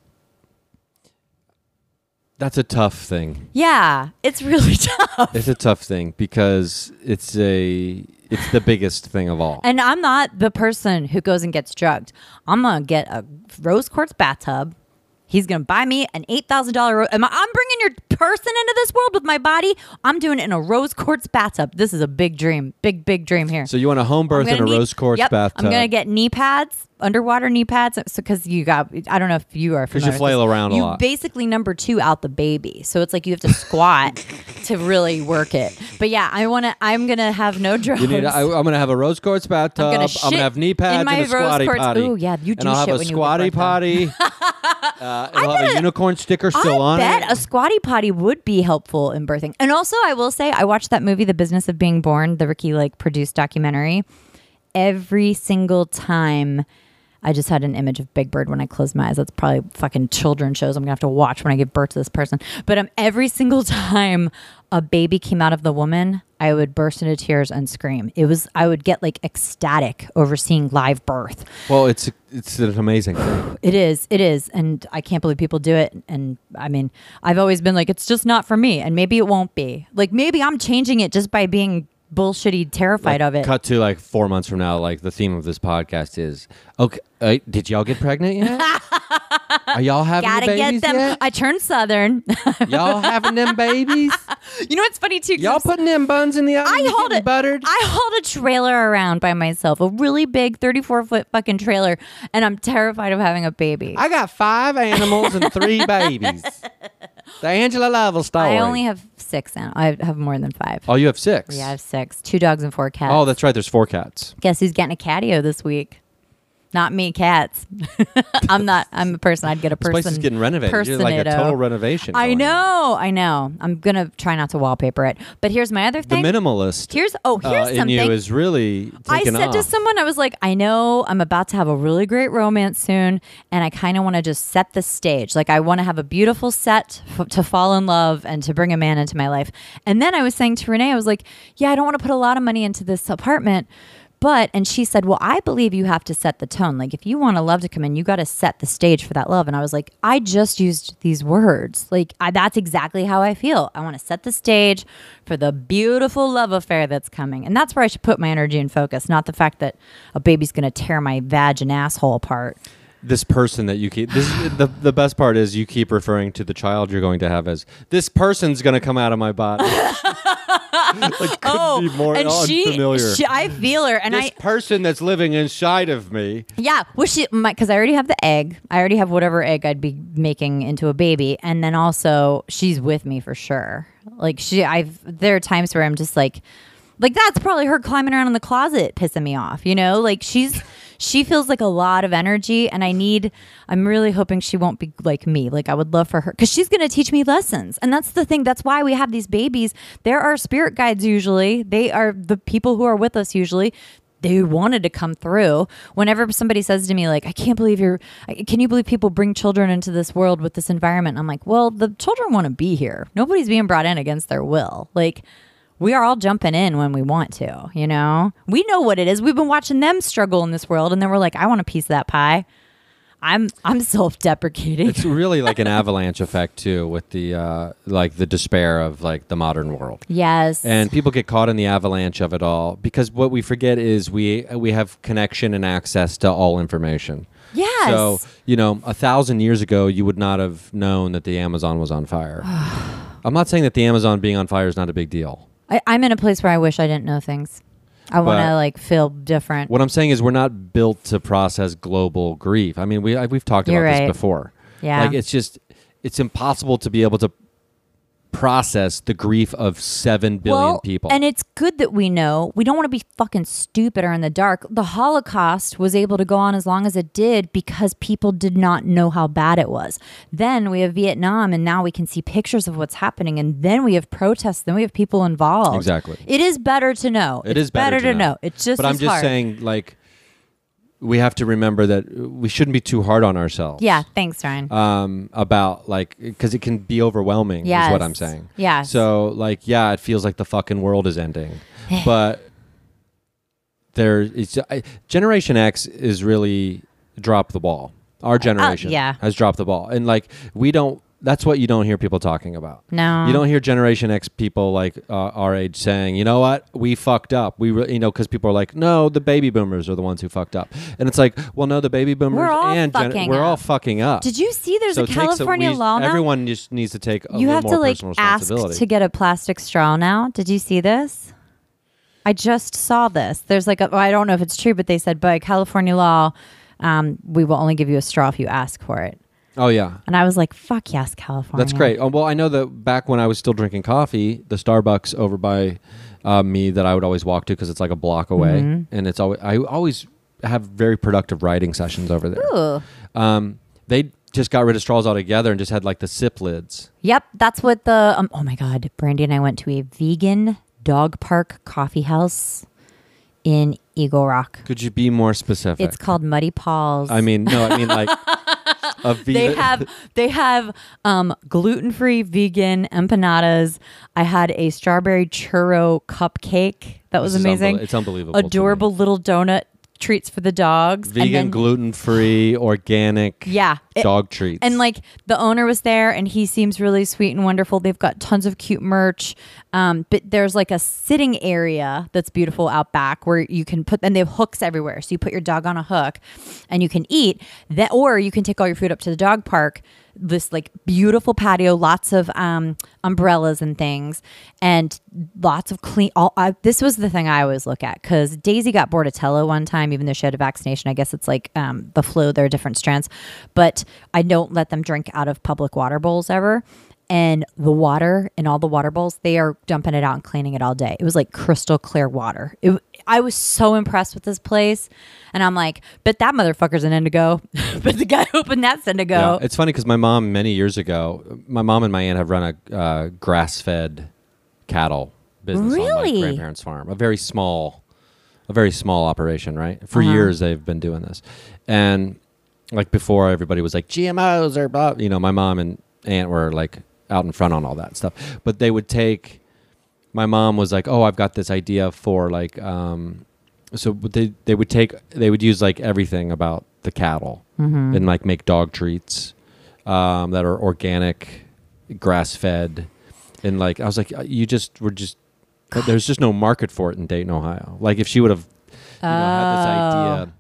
[SPEAKER 2] that's a tough thing.
[SPEAKER 1] Yeah, it's really *laughs* tough.
[SPEAKER 2] It's a tough thing because it's a it's the biggest thing of all.
[SPEAKER 1] And I'm not the person who goes and gets drugged. I'm gonna get a rose quartz bathtub. He's gonna buy me an eight thousand dollar. I'm bringing your person into this world with my body. I'm doing it in a rose quartz bathtub. This is a big dream, big big dream here.
[SPEAKER 2] So you want a home birth in a
[SPEAKER 1] need-
[SPEAKER 2] rose quartz
[SPEAKER 1] yep,
[SPEAKER 2] bathtub?
[SPEAKER 1] I'm gonna get knee pads, underwater knee pads, so because you got. I don't know if you are
[SPEAKER 2] 'Cause you flail around a
[SPEAKER 1] you
[SPEAKER 2] lot.
[SPEAKER 1] basically number two out the baby, so it's like you have to squat *laughs* to really work it. But yeah, I want to. I'm gonna have no drugs.
[SPEAKER 2] You need. I, I'm gonna have a rose quartz bathtub. I'm gonna have knee pads in
[SPEAKER 1] my
[SPEAKER 2] and a
[SPEAKER 1] rose
[SPEAKER 2] squatty
[SPEAKER 1] quartz-
[SPEAKER 2] potty.
[SPEAKER 1] Ooh, yeah, you do
[SPEAKER 2] And I'll have
[SPEAKER 1] shit
[SPEAKER 2] a
[SPEAKER 1] when you give
[SPEAKER 2] squatty potty. *laughs* uh, it'll have a unicorn sticker still on.
[SPEAKER 1] I
[SPEAKER 2] on
[SPEAKER 1] bet
[SPEAKER 2] it.
[SPEAKER 1] a squatty potty would be helpful in birthing. And also, I will say, I watched that movie, The Business of Being Born, the Ricki Lake produced documentary. Every single time, I just had an image of Big Bird when I closed my eyes. That's probably fucking children shows I'm gonna have to watch when I give birth to this person. But um, every single *laughs* time a baby came out of the woman, I would burst into tears and scream. It was I would get like ecstatic over seeing live birth.
[SPEAKER 2] well, it's it's an amazing thing.
[SPEAKER 1] It is. It is. And I can't believe people do it. And I mean, I've always been like, it's just not for me. And maybe it won't be. Like, maybe I'm changing it just by being bullshitty terrified of it.
[SPEAKER 2] Cut to like four months from now. Like the theme of this podcast is okay. Uh, did y'all get pregnant yet? *laughs* Are y'all having
[SPEAKER 1] Gotta
[SPEAKER 2] babies
[SPEAKER 1] get them.
[SPEAKER 2] yet?
[SPEAKER 1] I turned southern. *laughs*
[SPEAKER 2] y'all having them babies?
[SPEAKER 1] you know what's funny too?
[SPEAKER 2] Y'all putting them buns in the oven?
[SPEAKER 1] I hauled it.
[SPEAKER 2] buttered.
[SPEAKER 1] I hauled a trailer around by myself, a really big 34 foot fucking trailer, and I'm terrified of having a baby.
[SPEAKER 2] I got five animals and three *laughs* babies. The Angela Lovell story.
[SPEAKER 1] I only have six. Now. I have more than five.
[SPEAKER 2] Oh, you have six.
[SPEAKER 1] Yeah, I have six. Two dogs and four cats.
[SPEAKER 2] Oh, that's right. There's four cats.
[SPEAKER 1] Guess who's getting a catio this week? Not me, cats. *laughs* I'm not. I'm a person. I'd get a person.
[SPEAKER 2] This place is getting renovated. You're like a total renovation.
[SPEAKER 1] I
[SPEAKER 2] going on.
[SPEAKER 1] know. I know. I'm gonna try not to wallpaper it. But here's my other thing.
[SPEAKER 2] The minimalist
[SPEAKER 1] here's oh here's
[SPEAKER 2] uh, in
[SPEAKER 1] something.
[SPEAKER 2] you is really
[SPEAKER 1] I said
[SPEAKER 2] off.
[SPEAKER 1] to someone, I was like, I know I'm about to have a really great romance soon, and I kind of want to just set the stage. Like, I want to have a beautiful set f- to fall in love and to bring a man into my life. And then I was saying to Renee, I was like, Yeah, I don't want to put a lot of money into this apartment. But, and she said, Well, I believe you have to set the tone. Like, if you want a love to come in, you got to set the stage for that love. And I was like, I just used these words. Like, I, that's exactly how I feel. I want to set the stage for the beautiful love affair that's coming. And that's where I should put my energy and focus, not the fact that a baby's going to tear my vag and asshole apart.
[SPEAKER 2] This person that you keep. This the the best part is you keep referring to the child you're going to have as this person's going to come out of my body. *laughs* *laughs* like, couldn't oh, be more
[SPEAKER 1] Oh, and she, she, I feel her. And
[SPEAKER 2] this
[SPEAKER 1] I,
[SPEAKER 2] person that's living inside of me.
[SPEAKER 1] Yeah, well, she because I already have the egg. I already have whatever egg I'd be making into a baby, and then also she's with me for sure. Like she, I've there are times where I'm just like, like that's probably her climbing around in the closet, pissing me off. You know, like she's she feels like a lot of energy, and I need. I'm really hoping she won't be like me. Like I would love for her because she's going to teach me lessons, and that's the thing. That's why we have these babies. There are spirit guides usually. They are the people who are with us usually they wanted to come through. Whenever somebody says to me, like, I can't believe you're, can you believe people bring children into this world with this environment? I'm like, well, the children want to be here. Nobody's being brought in against their will. Like, we are all jumping in when we want to, you know? We know what it is. We've been watching them struggle in this world, and then we're like, I want a piece of that pie. I'm I'm *laughs* self-deprecating.
[SPEAKER 2] It's really like an *laughs* avalanche effect too, with the uh, like the despair of like the modern world.
[SPEAKER 1] yes.
[SPEAKER 2] and people get caught in the avalanche of it all because what we forget is we we have connection and access to all information.
[SPEAKER 1] yes.
[SPEAKER 2] So you know, a thousand years ago, you would not have known that the Amazon was on fire. *sighs* I'm not saying that the Amazon being on fire is not a big deal.
[SPEAKER 1] I, I'm in a place where I wish I didn't know things. I want to
[SPEAKER 2] But-
[SPEAKER 1] like feel different.
[SPEAKER 2] What I'm saying is, we're not built to process global grief. I mean, we I, we've talked
[SPEAKER 1] You're
[SPEAKER 2] about
[SPEAKER 1] right.
[SPEAKER 2] this before.
[SPEAKER 1] Yeah.
[SPEAKER 2] like it's just it's impossible to be able to process the grief of seven billion
[SPEAKER 1] well,
[SPEAKER 2] people.
[SPEAKER 1] And it's good that we know. We don't want to be fucking stupid or in the dark. The Holocaust was able to go on as long as it did because people did not know how bad it was. Then we have Vietnam, and now we can see pictures of what's happening. And then we have protests. Then we have people involved.
[SPEAKER 2] Exactly.
[SPEAKER 1] It is better to know.
[SPEAKER 2] It
[SPEAKER 1] It's
[SPEAKER 2] is better,
[SPEAKER 1] to know. It's just.
[SPEAKER 2] But I'm just
[SPEAKER 1] hard.
[SPEAKER 2] saying, like, we have to remember that we shouldn't be too hard on ourselves.
[SPEAKER 1] Yeah. Thanks, Ryan.
[SPEAKER 2] Um, about like, because it can be overwhelming. Is
[SPEAKER 1] Yes.
[SPEAKER 2] what I'm saying.
[SPEAKER 1] Yeah.
[SPEAKER 2] So like, yeah, it feels like the fucking world is ending, *sighs* but there is I, Generation X is really dropped the ball. Our generation
[SPEAKER 1] Uh, yeah.
[SPEAKER 2] has dropped the ball, and like we don't. That's what you don't hear people talking about.
[SPEAKER 1] no.
[SPEAKER 2] You don't hear Generation X people like uh, our age saying, "You know what? We fucked up." We, re-, you know, because people are like, "No, the baby boomers are the ones who fucked up," and it's like, "Well, no, the baby boomers
[SPEAKER 1] We're all
[SPEAKER 2] and
[SPEAKER 1] fucking
[SPEAKER 2] we're all fucking up."
[SPEAKER 1] Did you see? There's
[SPEAKER 2] So
[SPEAKER 1] a California
[SPEAKER 2] we-
[SPEAKER 1] law now.
[SPEAKER 2] Everyone just needs to take a
[SPEAKER 1] you have to like ask to get a plastic straw now. Did you see this? I just saw this. There's like a, well, I don't know if it's true, but they said by California law, um, we will only give you a straw if you ask for it.
[SPEAKER 2] Oh yeah,
[SPEAKER 1] And I was like, fuck yes, California.
[SPEAKER 2] that's great. Oh, well, I know that back when I was still drinking coffee, the Starbucks over by uh, me that I would always walk to because it's like a block away,
[SPEAKER 1] Mm-hmm.
[SPEAKER 2] and it's always I always have very productive writing sessions over there.
[SPEAKER 1] Ooh.
[SPEAKER 2] Um, they just got rid of straws altogether and just had like the sip lids.
[SPEAKER 1] Yep, that's what the. Um, oh my God, Brandy and I went to a vegan dog park coffee house in Eagle Rock.
[SPEAKER 2] Could you be more specific?
[SPEAKER 1] It's called Muddy Paws.
[SPEAKER 2] I mean, no, I mean like. *laughs*
[SPEAKER 1] they have they have um, gluten free vegan empanadas. I had a strawberry churro cupcake that was
[SPEAKER 2] This
[SPEAKER 1] amazing.
[SPEAKER 2] unbel- it's unbelievable.
[SPEAKER 1] Adorable little donut treats for the dogs.
[SPEAKER 2] Vegan,
[SPEAKER 1] then-
[SPEAKER 2] gluten free, *gasps* organic.
[SPEAKER 1] Yeah. It-
[SPEAKER 2] dog treats.
[SPEAKER 1] and like the owner was there and he seems really sweet and wonderful. They've got tons of cute merch. Um, but there's like a sitting area that's beautiful out back where you can put and they have hooks everywhere. So you put your dog on a hook and you can eat that or you can take all your food up to the dog park. This like beautiful patio, lots of um, umbrellas and things, and lots of clean. All I, this was the thing I always look at because Daisy got Bordetella one time, even though she had a vaccination. I guess it's like um, the flu; there are different strands, but I don't let them drink out of public water bowls ever. And the water in all the water bowls, they are dumping it out and cleaning it all day. It was like crystal clear water. It, I was so impressed with this place, and I'm like, but that motherfucker's an indigo. *laughs* but the guy who opened that's indigo.
[SPEAKER 2] Yeah, it's funny because my mom many years ago, my mom and my aunt have run a uh, grass-fed cattle business on my grandparents' farm. A very small, a very small operation, right? For
[SPEAKER 1] Uh-huh.
[SPEAKER 2] years they've been doing this, and like before, everybody was like GMOs or blah. You know, my mom and aunt were like out in front on all that stuff, but they would take. My mom was like, "Oh, I've got this idea for like." Um, so they they would take they would use like everything about the cattle
[SPEAKER 1] Mm-hmm.
[SPEAKER 2] and like make dog treats um, that are organic, grass fed, and like I was like, uh, you just were just there's just no market for it in Dayton, Ohio. Like if she would have you know, had this idea.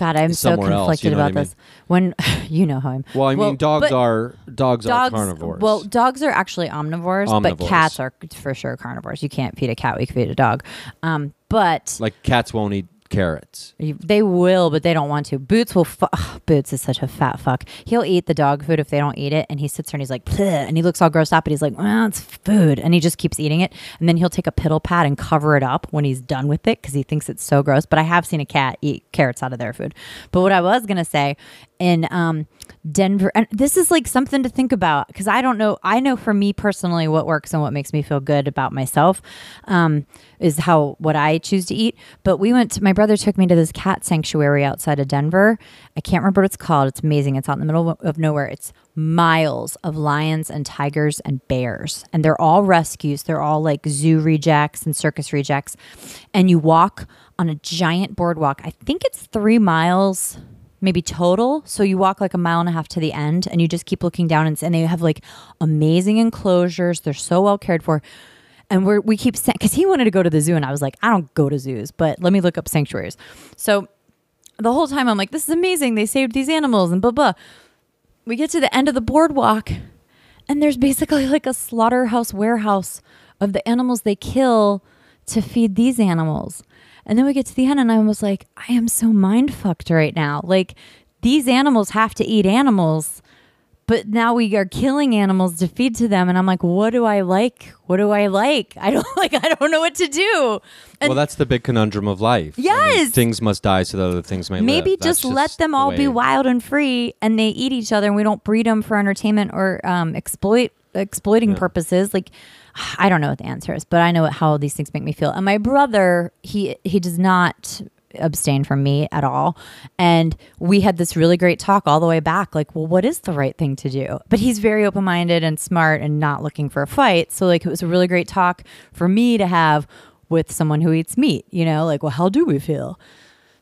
[SPEAKER 1] God, I'm so
[SPEAKER 2] somewhere else,
[SPEAKER 1] conflicted
[SPEAKER 2] you know
[SPEAKER 1] about this. When *laughs* you know how I'm.
[SPEAKER 2] Well, I mean, dogs are dogs,
[SPEAKER 1] dogs
[SPEAKER 2] are carnivores.
[SPEAKER 1] Well, dogs are actually omnivores, but cats are for sure carnivores. You can't feed a cat; we can feed a dog. Um, but
[SPEAKER 2] like cats won't eat carrots.
[SPEAKER 1] They will, but they don't want to. Boots will. Fu- ugh, Boots is such a fat fuck. He'll eat the dog food if they don't eat it, and he sits there and he's like, and he looks all grossed up, but he's like, "Well, it's food," and he just keeps eating it. And then he'll take a piddle pad and cover it up when he's done with it because he thinks it's so gross. But I have seen a cat eat carrots out of their food. But what I was gonna say in um, Denver, and this is like something to think about because I don't know. I know for me personally what works and what makes me feel good about myself um, is how what I choose to eat. But we went to my brother took me to this cat sanctuary outside of Denver. I can't remember what it's called. It's amazing. It's out in the middle of nowhere. It's miles of lions and tigers and bears, and they're all rescues. They're all like zoo rejects and circus rejects. And you walk on a giant boardwalk. I think it's three miles maybe total. So you walk like a mile and a half to the end and you just keep looking down and, and they have like amazing enclosures. They're so well cared for. And we're, we keep saying, because he wanted to go to the zoo and I was like, I don't go to zoos, but let me look up sanctuaries. So the whole time I'm like, this is amazing. They saved these animals and blah, blah. We get to the end of the boardwalk and there's basically like a slaughterhouse warehouse of the animals they kill to feed these animals. And then we get to the end, and I was like, I am so mind fucked right now. Like, these animals have to eat animals, but now we are killing animals to feed to them. And I'm like, what do I like? What do I like? I don't *laughs* like, I don't know what to do. And
[SPEAKER 2] well, that's the big conundrum of life. I mean,
[SPEAKER 1] Yes!
[SPEAKER 2] things must die so that other things may
[SPEAKER 1] maybe
[SPEAKER 2] That's
[SPEAKER 1] just let them
[SPEAKER 2] the
[SPEAKER 1] all be wild and free and they eat each other and we don't breed them for entertainment or um, exploit exploiting purposes like i don't know what the answer is but i know how these things make me feel. And my brother he he does not abstain from meat at all. And we had this really great talk all the way back like well what is the right thing to do? But he's very open-minded and smart and not looking for a fight. So like it was a really great talk for me to have with someone who eats meat you know like well how do we feel?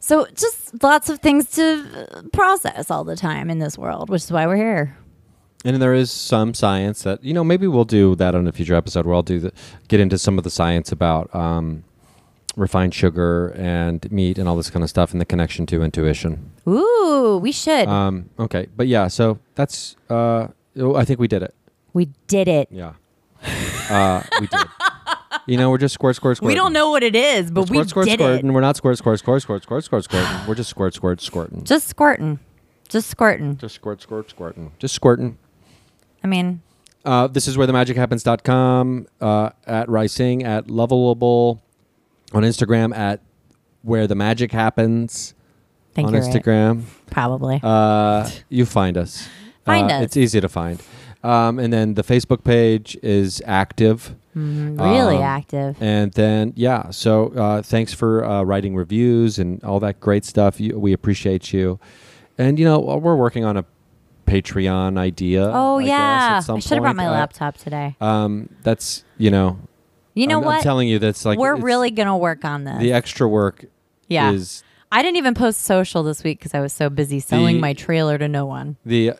[SPEAKER 1] So just lots of things to process all the time in this world, which is why we're here.
[SPEAKER 2] And there is some science that you know maybe we'll do that on a future episode where I'll do the, get into some of the science about um, refined sugar and meat and all this kind of stuff and the connection to intuition.
[SPEAKER 1] Ooh, we should.
[SPEAKER 2] Um, okay, but yeah, so that's uh, oh, I think we did it.
[SPEAKER 1] we did it.
[SPEAKER 2] Yeah, uh, we did. You know, we're just squirt, squirt, squirt.
[SPEAKER 1] We don't know what it is, but we
[SPEAKER 2] squirt, squirt,
[SPEAKER 1] did
[SPEAKER 2] squirting.
[SPEAKER 1] it.
[SPEAKER 2] We're not squirt, squirt, squirt, squirt, squirt, squirt, squirting. We're just squirt, squirt, squirting.
[SPEAKER 1] Just squirting. Just squirting.
[SPEAKER 2] Just squirt, squirt, squirting. Just squirting.
[SPEAKER 1] I mean,
[SPEAKER 2] Uh, this is where the magic happens.com, uh, at Rising, at Lovable, on Instagram, at where the magic happens
[SPEAKER 1] think
[SPEAKER 2] on
[SPEAKER 1] you're right.
[SPEAKER 2] Instagram.
[SPEAKER 1] Probably.
[SPEAKER 2] Uh, you find us.
[SPEAKER 1] Find
[SPEAKER 2] Uh,
[SPEAKER 1] us.
[SPEAKER 2] It's easy to find. Um, and then the Facebook page is active.
[SPEAKER 1] Mhm, really
[SPEAKER 2] um,
[SPEAKER 1] active.
[SPEAKER 2] And then, yeah, so uh, thanks for uh, writing reviews and all that great stuff. You, we appreciate you. And, you know, we're working on a Patreon idea.
[SPEAKER 1] Oh
[SPEAKER 2] I guess,
[SPEAKER 1] yeah,
[SPEAKER 2] some
[SPEAKER 1] I should have brought my laptop today.
[SPEAKER 2] um, that's, you know,
[SPEAKER 1] You know
[SPEAKER 2] I'm,
[SPEAKER 1] what?
[SPEAKER 2] I'm telling you, that's like
[SPEAKER 1] We're really gonna work on this.
[SPEAKER 2] the extra work
[SPEAKER 1] yeah,
[SPEAKER 2] is
[SPEAKER 1] I didn't even post social this week because I was so busy selling
[SPEAKER 2] The-
[SPEAKER 1] my trailer to no one.
[SPEAKER 2] The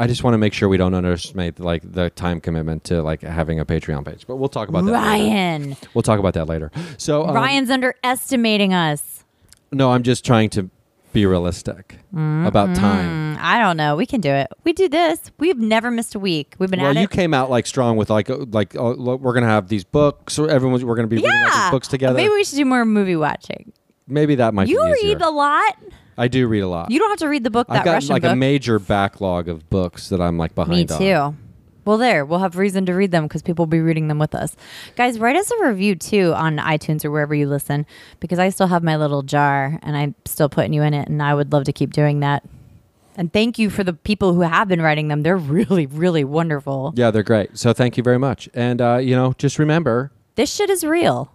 [SPEAKER 2] I just want to make sure we don't underestimate like the time commitment to like having a Patreon page, but we'll talk about that. later.
[SPEAKER 1] Ryan.
[SPEAKER 2] We'll talk about that later. So um,
[SPEAKER 1] Ryan's underestimating us.
[SPEAKER 2] no, I'm just trying to be realistic about time.
[SPEAKER 1] I don't know. We can do it. We do this. We've never missed a week. We've been
[SPEAKER 2] Well, you
[SPEAKER 1] it.
[SPEAKER 2] came out like strong with like uh, like uh, look, we're gonna have these books. Or everyone's we're gonna be reading all these books together.
[SPEAKER 1] Maybe we should do more movie watching.
[SPEAKER 2] Maybe that might
[SPEAKER 1] You read a lot.
[SPEAKER 2] I do read a lot.
[SPEAKER 1] You don't have to read the book
[SPEAKER 2] I've got
[SPEAKER 1] Russian
[SPEAKER 2] like
[SPEAKER 1] book.
[SPEAKER 2] a major backlog of books that I'm like behind.
[SPEAKER 1] Me
[SPEAKER 2] on.
[SPEAKER 1] Well, there, we'll have reason to read them because people will be reading them with us. Guys, write us a review too on iTunes or wherever you listen because I still have my little jar and I'm still putting you in it, and I would love to keep doing that. And thank you for the people who have been writing them. They're *laughs* really, really wonderful.
[SPEAKER 2] Yeah, they're great. So thank you very much. And uh, you know, just remember,
[SPEAKER 1] This shit is real.